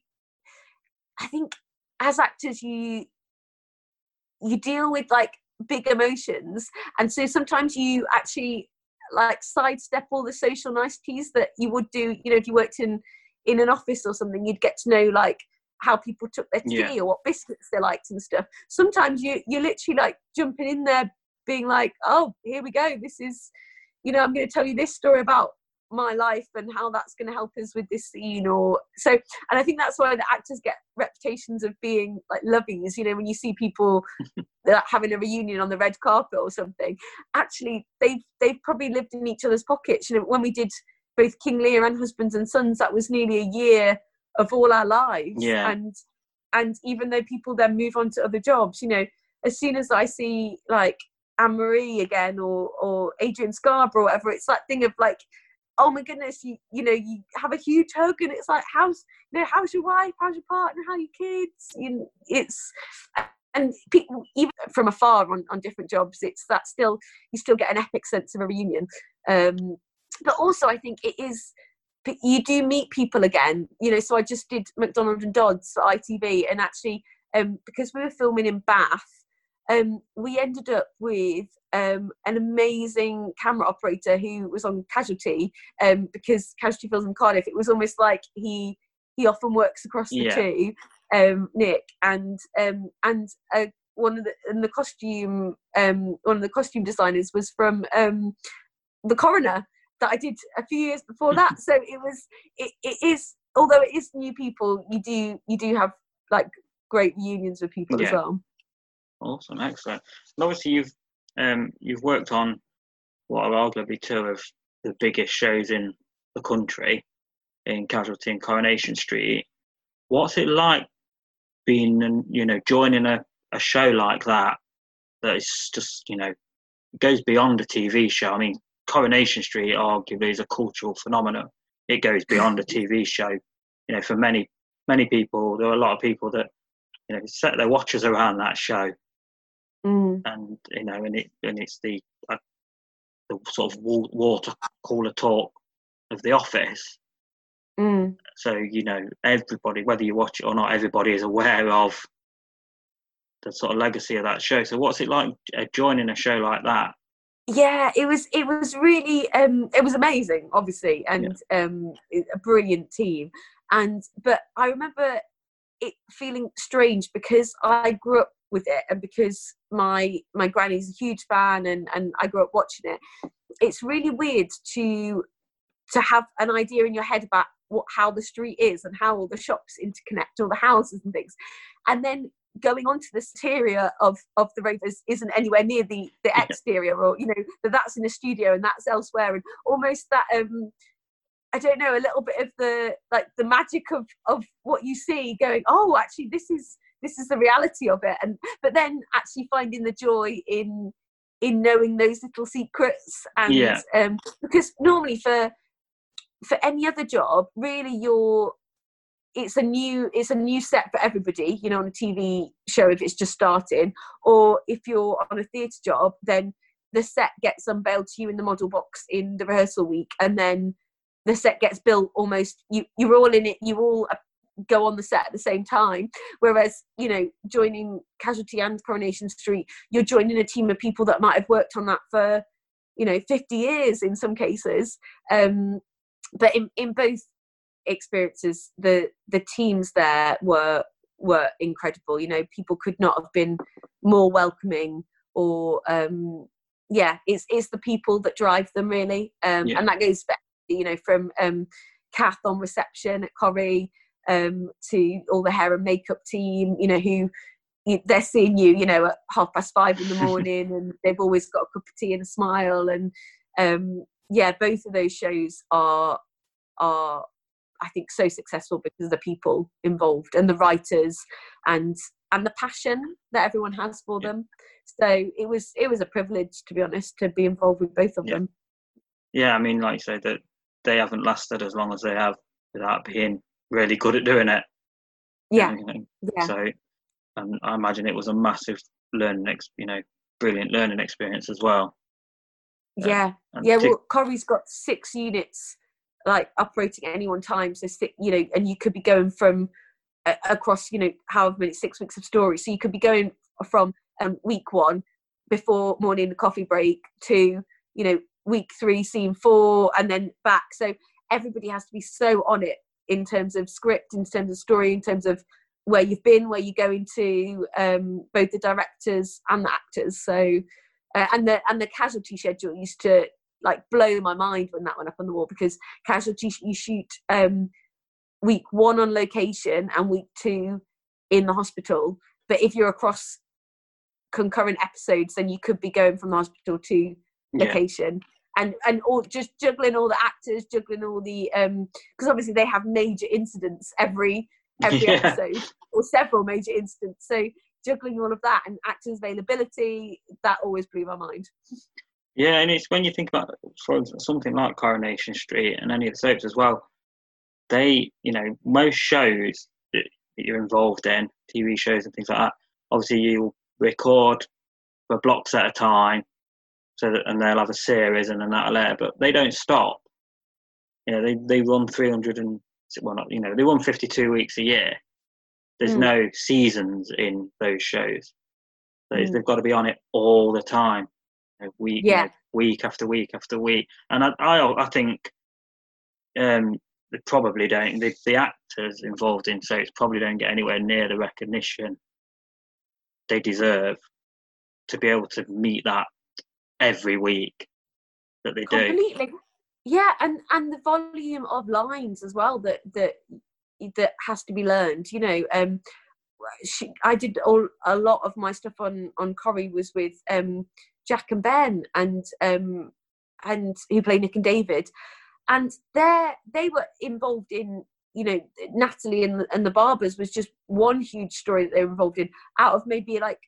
i think as actors you you deal with like big emotions and so sometimes you actually like sidestep all the social niceties that you would do you know if you worked in in an office or something you'd get to know like how people took their tea Yeah. or what biscuits they liked and stuff sometimes you you're literally like jumping in there being like oh here we go this is you know i'm going to tell you this story about my life and how that's going to help us with this scene or so and i think that's why the actors get reputations of being like lovies you know when you see people that having a reunion on the red carpet or something. Actually they've they've probably lived in each other's pockets. You know when we did both king lear and husbands and sons that was nearly a year of all our lives. Yeah. and and even though people then move on to other jobs you know as soon as i see like anne marie again or or adrian scarborough or whatever it's that thing of like oh my goodness you you know you have a huge hug and it's like how's you know how's your wife? How's your partner? How are your kids? You it's and people even from afar on, on different jobs it's that still you still get an epic sense of a reunion. Um but also i think it is you do meet people again. You know so i just did mcdonald and dodds for itv and actually um because we were filming in bath um we ended up with um an amazing camera operator who was on casualty um because casualty films in cardiff it was almost like he he often works across the Yeah. two um nick and um and uh, one of the and the costume um one of the costume designers was from um the coroner that I did a few years before that. So it was it, it is although it is new people, you do you do have like great reunions with people as well. Awesome, excellent. And obviously, you've um, you've worked on what are arguably two of the biggest shows in the country, in Casualty and Coronation Street. What's it like being, you know, joining a, a show like that? That is just, you know, goes beyond a TV show. I mean, Coronation Street arguably is a cultural phenomenon. It goes beyond a TV show. You know, for many many people, there are a lot of people that you know set their watches around that show Mm. and you know, and it and it's the uh, the sort of water cooler talk of the office. Mm. So you know, everybody, whether you watch it or not, everybody is aware of the sort of legacy of that show. So, what's it like uh, joining a show like that? Yeah, it was it was really um it was amazing, obviously, and um a brilliant team. And but I remember it feeling strange because I grew up with it and because my my granny's a huge fan and and I grew up watching it it's really weird to to have an idea in your head about what how the street is and how all the shops interconnect all the houses and things. And then going onto the exterior of of the rovers isn't anywhere near the the exterior or you know that that's in a studio and that's elsewhere and almost that um I don't know a little bit of the like the magic of of what you see going oh actually this is this is the reality of it and but then actually finding the joy in in knowing those little secrets and Yeah. um because normally for for any other job really you're it's a new it's a new set for everybody you know on a tv show if it's just starting or if you're on a theatre job then the set gets unveiled to you in the model box in the rehearsal week and then the set gets built almost you you're all in it you all go on the set at the same time. Whereas you know joining casualty and coronation street you're joining a team of people that might have worked on that for you know 50 years in some cases. Um but in, in both experiences the the teams there were were incredible. You know people could not have been more welcoming or um yeah it's it's the people that drive them really. Um Yeah. and that goes back you know from um kath on reception at corrie um to all the hair and makeup team you know who they're seeing you you know at half past five in the morning and they've always got a cup of tea and a smile and um yeah both of those shows are are I think so successful because of the people involved and the writers and and the passion that everyone has for Yeah. them. So it was it was a privilege to be honest to be involved with both of Yeah. them. Yeah, I mean, like you say, that they haven't lasted as long as they have without being really good at doing it. Yeah, you know. yeah, So, and I imagine it was a massive learning, ex- you know, brilliant learning experience as well. yeah, yeah. Well, Corrie's got six units like operating at any one time. So you know, and you could be going from uh, across you know however many six weeks of story. So you could be going from um, week one before morning the coffee break to you know week three scene four and then back. So everybody has to be so on it in terms of script, in terms of story, in terms of where you've been, where you're going to, um, both the directors and the actors. So uh, and the and the casualty schedule used to like blow my mind when that went up on the wall because casualty you shoot um week one on location and week two in the hospital. But if you're across concurrent episodes then you could be going from the hospital to yeah, location and and all just juggling all the actors juggling all the um because obviously they have major incidents every every Yeah. episode or several major incidents so juggling all of that and actors availability that always blew my mind yeah, and it's when you think about for something like Coronation Street and any of the soaps as well. They, you know, most shows that that you're involved in, TV shows and things like that. Obviously, you record for blocks at a time, so that and they'll have a series and then that'll air, but they don't stop. You know, they they run 300 and well, not you know, they run 52 weeks a year. There's Mm. no seasons in those shows. So Mm. they've got to be on it all the time, you know, week Yeah. know, week after week after week. And I I, I think um, they probably don't. The, the actors involved in soaps probably don't get anywhere near the recognition they deserve to be able to meet that every week that they do. yeah and and the volume of lines as well that that that has to be learned you know um she, i did all a lot of my stuff on on corrie was with um jack and ben and um and who play nick and david. And they they were involved in you know natalie and the, and the barbers was just one huge story that they were involved in out of maybe like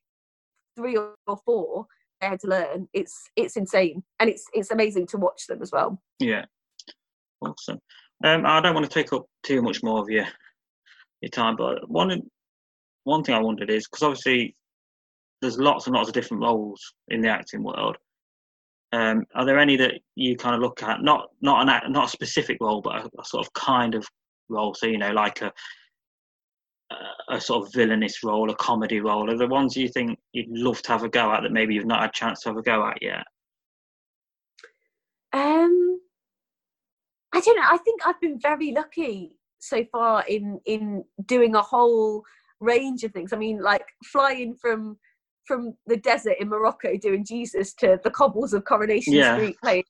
three or four they had to learn it's it's insane and it's it's amazing to watch them as well Yeah, awesome. Um, I don't want to take up too much more of your your time, but one one thing I wondered is because obviously there's lots and lots of different roles in the acting world. Um, are there any that you kind of look at? Not not an act, not a specific role, but a, a sort of kind of role. So you know, like a a, sort of villainous role, a comedy role. Are the ones you think you'd love to have a go at that maybe you've not had a chance to have a go at yet? Um, I don't know. I think I've been very lucky so far in in doing a whole range of things. I mean, like flying from from the desert in Morocco doing Jesus to the cobbles of Coronation Yeah. Street playing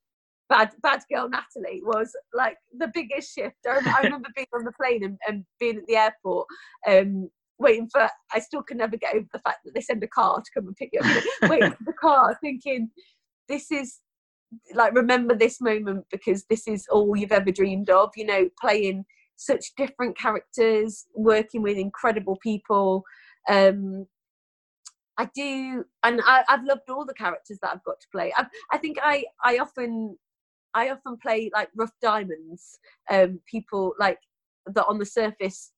Bad Bad Girl Natalie was like the biggest shift. I, rem- I remember being on the plane and, and being at the airport, um, waiting for. I still can never get over the fact that they send a car to come and pick you up. waiting for the car, thinking this is like remember this moment because this is all you've ever dreamed of. You know, playing such different characters, working with incredible people. Um, I do, and I, I've loved all the characters that I've got to play. I, I think I, I often, I often play like rough diamonds. Um, people like that on the surface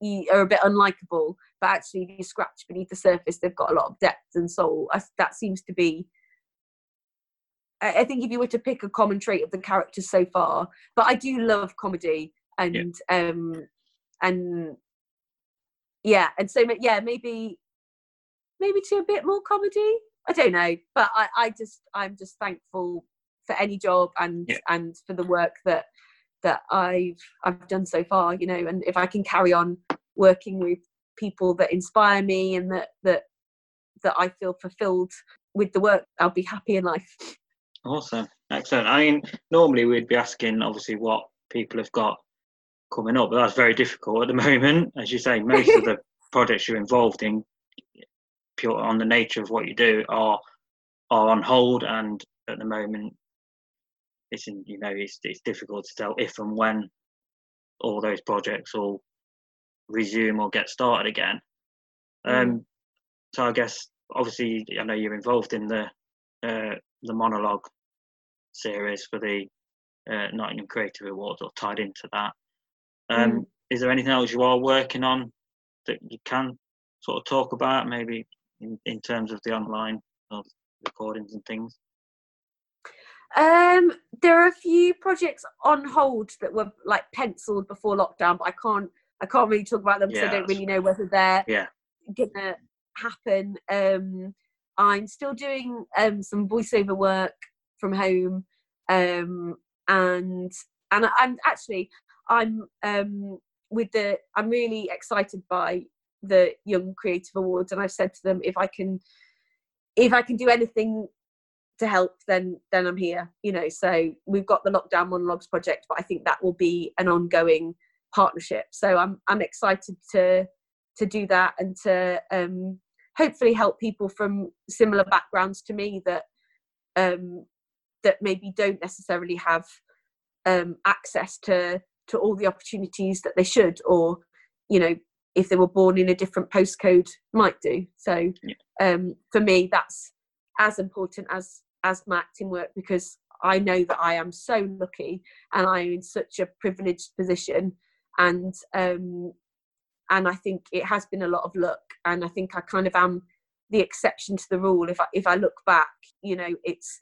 you are a bit unlikable, but actually, if you scratch beneath the surface, they've got a lot of depth and soul. I, that seems to be. I, I think if you were to pick a common trait of the characters so far, but I do love comedy and um and yeah, and so yeah, maybe maybe to a bit more comedy. I don't know, but I, I just I'm just thankful for any job and Yeah. and for the work that that I've I've done so far. You know, and if I can carry on working with people that inspire me and that that that I feel fulfilled with the work, I'll be happy in life. Awesome, excellent. I mean, normally we'd be asking, obviously, what people have got coming up, but that's very difficult at the moment. As you say, most of the projects you're involved in, pure on the nature of what you do, are are on hold, and at the moment, in, you know it's it's difficult to tell if and when all those projects will resume or get started again. Um, so I guess obviously I know you're involved in the uh, the monologue series for the uh, Nottingham Creative Awards or tied into that. Um, Mm. Is there anything else you are working on that you can sort of talk about, maybe in, in terms of the online recordings and things? Um, there are a few projects on hold that were like penciled before lockdown, but I can't I can't really talk about them because Yeah, I don't really know whether they're Yeah. gonna happen. Um, I'm still doing um some voiceover work from home, um, and and I'm actually I'm um with the I'm really excited by the Young Creative Awards, and I've said to them if I can if I can do anything to help then then i'm here you know so we've got the lockdown monologues project but i think that will be an ongoing partnership. So i'm i'm excited to to do that and to um hopefully help people from similar backgrounds to me that um that maybe don't necessarily have um access to to all the opportunities that they should or you know if they were born in a different postcode might do. So um for me that's as important as as my acting work because I know that I am so lucky and I'm in such a privileged position. And um and I think it has been a lot of luck and I think I kind of am the exception to the rule. If I if I look back you know it's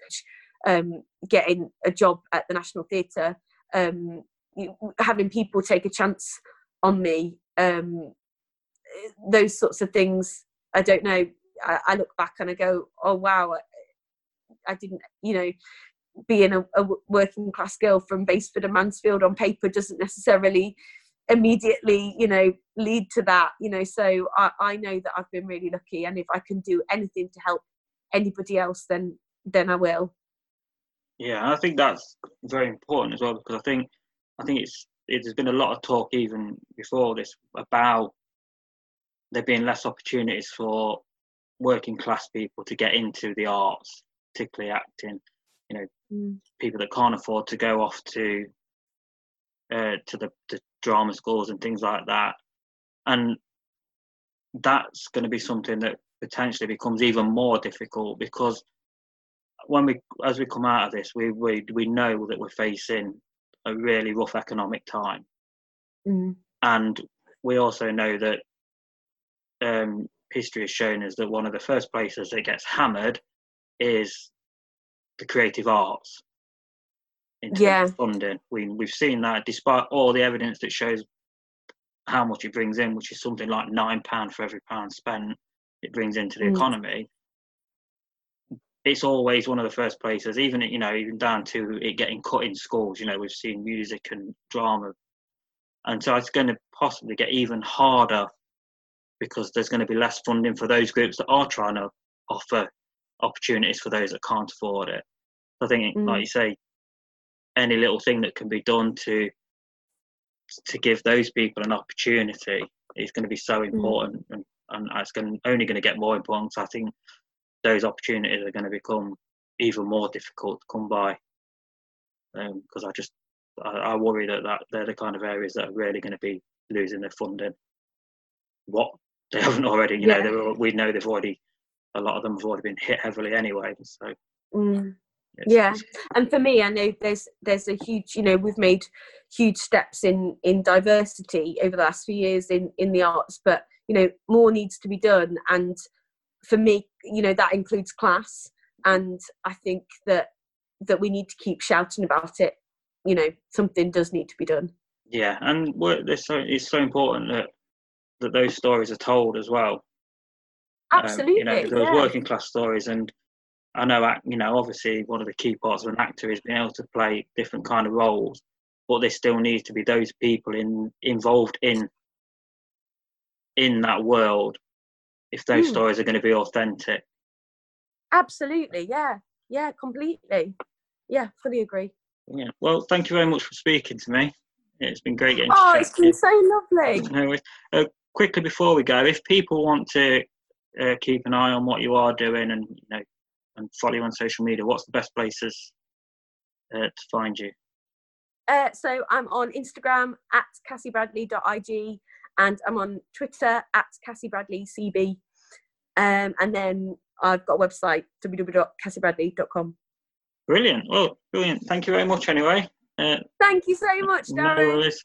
um getting a job at the National Theatre um having people take a chance on me um those sorts of things I don't know. I, I look back and I go oh wow I didn't, you know, being a, a working class girl from Basford and Mansfield on paper doesn't necessarily immediately, you know, lead to that, you know. So I, I know that I've been really lucky, and if I can do anything to help anybody else, then then I will. Yeah, and I think that's very important as well because I think I think it's it, there's been a lot of talk even before this about there being less opportunities for working class people to get into the arts, particularly acting. You know, Mm. people that can't afford to go off to uh, to the, the drama schools and things like that, and that's going to be something that potentially becomes even more difficult because when we as we come out of this, we we we know that we're facing a really rough economic time, Mm. and we also know that um, history has shown us that one of the first places that gets hammered is the creative arts. In terms Yeah. of funding, we we've seen that despite all the evidence that shows how much it brings in, which is something like nine pound for every pound spent, it brings into the Mm. economy. It's always one of the first places, even you know, even down to it getting cut in schools. You know, we've seen music and drama, and so it's going to possibly get even harder because there's going to be less funding for those groups that are trying to offer opportunities for those that can't afford it. I think, Mm. like you say, any little thing that can be done to to give those people an opportunity is going to be so important, and, and it's going only going to get more important. So I think those opportunities are going to become even more difficult to come by because I just I, I worry that, that they're the kind of areas that are really going to be losing their funding. What they haven't already, you Yeah. know, they're, we know they've already a lot of them have already been hit heavily anyway. So Mm. it's, Yeah. it's- and for me i know there's there's a huge you know we've made huge steps in in diversity over the last few years in in the arts but you know more needs to be done and for me you know that includes class and i think that that we need to keep shouting about it you know something does need to be done yeah, and so it's so important that that those stories are told as well. Um, absolutely you know, those yeah. working class stories, and I know, you know, obviously one of the key parts of an actor is being able to play different kind of roles, but there still needs to be those people in involved in in that world if those Hmm. stories are going to be authentic. absolutely yeah yeah completely yeah fully agree Yeah. Well, thank you very much for speaking to me. It's been great getting oh it's been so lovely No. Uh, quickly before we go, if people want to uh, keep an eye on what you are doing and you know and follow you on social media, what's the best places uh, to find you? Uh, so I'm on Instagram at cassiebradley.ig and I'm on Twitter at cassiebradleycb. Um, and then I've got a website www.cassiebradley.com. Brilliant. Well, brilliant. Thank you very much. Anyway. Uh, Thank you so much, no Darren. worries.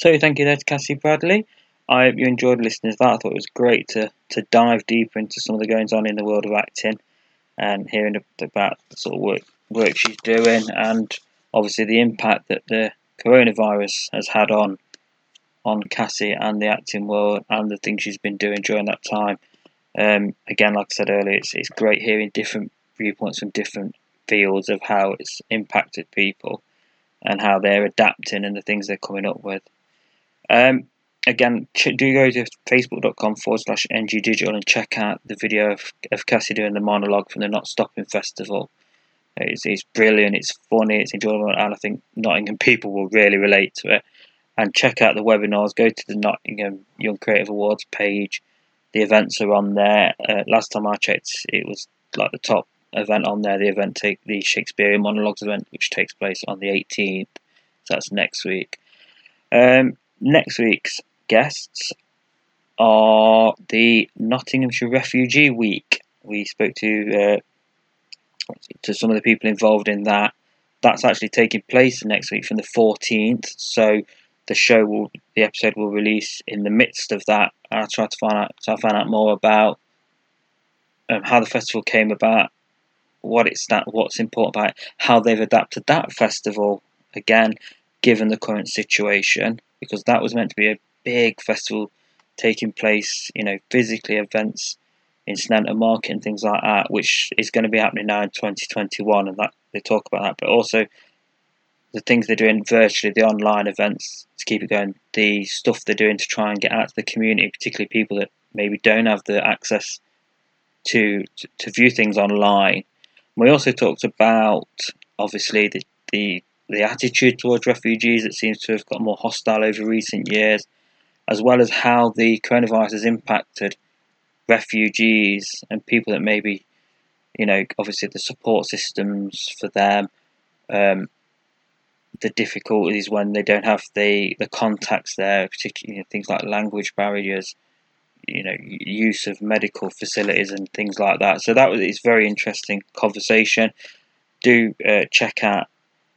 So thank you there to Cassie Bradley. I hope you enjoyed listening to that. I thought it was great to, to dive deeper into some of the goings on in the world of acting and hearing about the sort of work work she's doing and obviously the impact that the coronavirus has had on on Cassie and the acting world and the things she's been doing during that time. Um, again, like I said earlier, it's it's great hearing different viewpoints from different fields of how it's impacted people and how they're adapting and the things they're coming up with. Um, again, do go to facebook.com forward slash ng digital and check out the video of, of Cassie doing the monologue from the Not Stopping Festival. It's, it's brilliant, it's funny, it's enjoyable, and I think Nottingham people will really relate to it. And check out the webinars, go to the Nottingham Young Creative Awards page. The events are on there. Uh, last time I checked, it was like the top event on there. The event take the Shakespearean monologues event, which takes place on the 18th. So that's next week. Um, next week's guests are the Nottinghamshire Refugee Week. We spoke to uh, to some of the people involved in that. That's actually taking place next week from the 14th. So the show will, the episode will release in the midst of that. I'll try to find out, so I find out more about um, how the festival came about, what it's that, what's important about it, how they've adapted that festival again, given the current situation, because that was meant to be a big festival taking place, you know, physically events in Sneinton Market and things like that, which is going to be happening now in 2021, and that they talk about that, but also the things they're doing virtually, the online events to keep it going, the stuff they're doing to try and get out to the community, particularly people that maybe don't have the access to to, to view things online. We also talked about obviously the, the the attitude towards refugees that seems to have got more hostile over recent years, as well as how the coronavirus has impacted refugees and people that maybe, you know, obviously the support systems for them, um, the difficulties when they don't have the, the contacts there, particularly you know, things like language barriers, you know, use of medical facilities and things like that. So that was it's very interesting conversation. Do uh, check out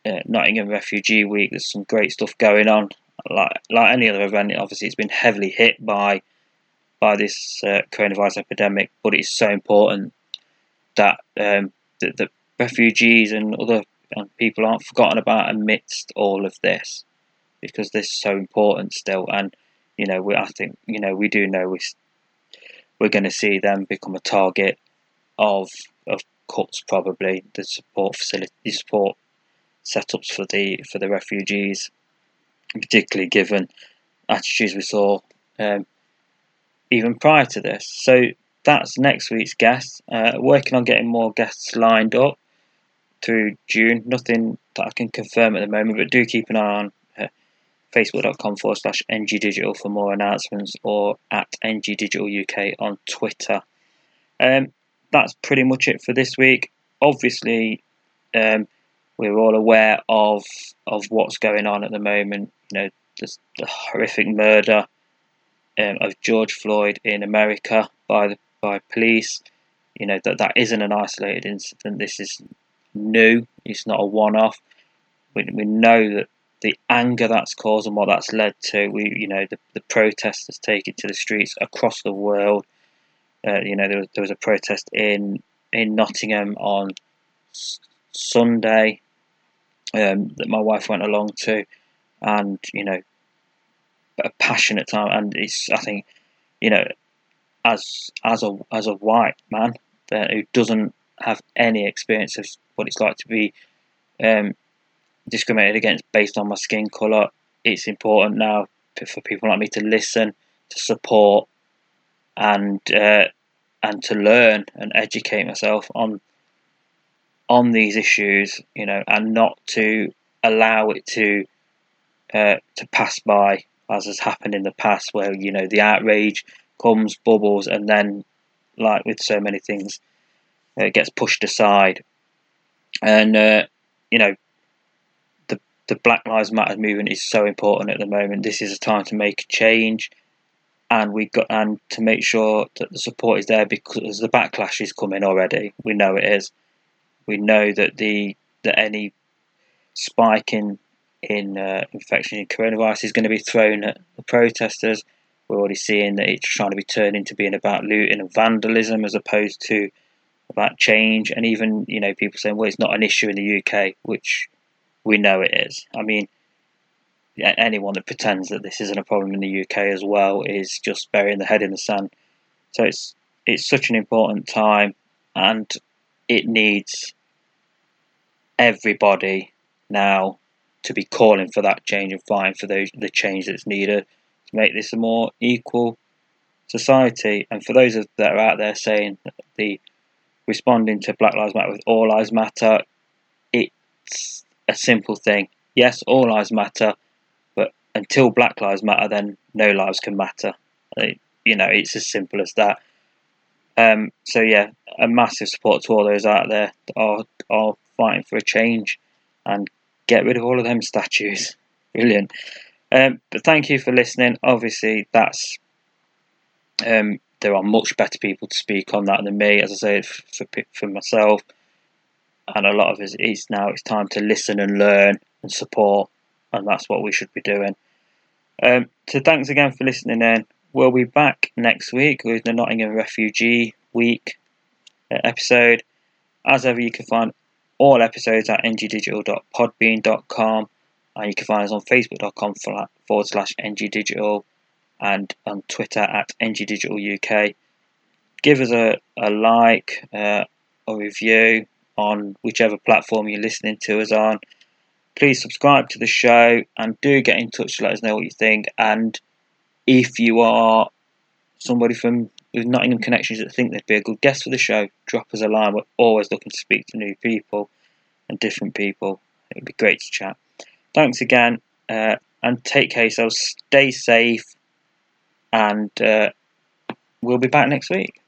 uh, Nottingham Refugee Week. There's some great stuff going on. like like any other event, obviously it's been heavily hit by by this uh, coronavirus epidemic, but it's so important that um, that the refugees and other and people aren't forgotten about amidst all of this because this is so important still. And you know, we I think you know we do know we we're going to see them become a target of of cuts probably the support facility support setups for the for the refugees, particularly given attitudes we saw um, even prior to this. So that's next week's guest. Uh, working on getting more guests lined up through June. Nothing that I can confirm at the moment, but do keep an eye on uh, facebook.com forward slash ngdigital for more announcements or at ngdigitaluk on Twitter. Um, that's pretty much it for this week. Obviously, um, we're all aware of of what's going on at the moment. You know, the, the horrific murder um, of George Floyd in America by the by police. You know that that isn't an isolated incident. This is new. It's not a one-off. We, we know that the anger that's caused and what that's led to. We you know the, the protesters taken to the streets across the world. Uh, you know there was, there was a protest in in Nottingham on Sunday um, that my wife went along to, and you know a passionate time, and it's I think you know as as a as a white man uh, who doesn't have any experience of what it's like to be um, discriminated against based on my skin color, it's important now for people like me to listen, to support, and uh, and to learn and educate myself on on these issues, you know, and not to allow it to uh, to pass by as has happened in the past, where you know the outrage comes, bubbles, and then, like with so many things, it gets pushed aside. And uh, you know, the the Black Lives Matter movement is so important at the moment. This is a time to make a change, and we got and to make sure that the support is there because the backlash is coming already. We know it is. We know that the that any spike in in uh, infection in coronavirus is going to be thrown at the protesters. We're already seeing that it's trying to be turned into being about looting and vandalism as opposed to about change. And even you know people saying, well, it's not an issue in the UK, which we know it is. I mean, anyone that pretends that this isn't a problem in the UK as well is just burying the head in the sand. So it's it's such an important time, and it needs everybody now to be calling for that change and fighting for those, the change that's needed to make this a more equal society. And for those that are out there saying that the responding to Black Lives Matter with All Lives Matter, it's a simple thing. Yes, all lives matter, but until Black Lives Matter, then no lives can matter. You know, it's as simple as that. Um, so yeah, a massive support to all those out there that are are fighting for a change and get rid of all of them statues. Brilliant. Um, but thank you for listening. Obviously, that's um, there are much better people to speak on that than me. As I say, for for myself, and a lot of us, it is now. It's time to listen and learn and support, and that's what we should be doing. Um, so thanks again for listening. In we'll be back next week with the Nottingham Refugee Week uh, episode. As ever, you can find all episodes at ngdigital.podbean.com and you can find us on facebook.com forward slash ngdigital and on Twitter at ngdigitaluk. Give us a, a like, uh, a review on whichever platform you're listening to us on. Please subscribe to the show and do get in touch to let us know what you think. And if you are somebody from with Nottingham connections that think they'd be a good guest for the show, drop us a line. We're always looking to speak to new people and different people. It would be great to chat. Thanks again, uh, and take care yourselves. Stay safe, and uh, we'll be back next week.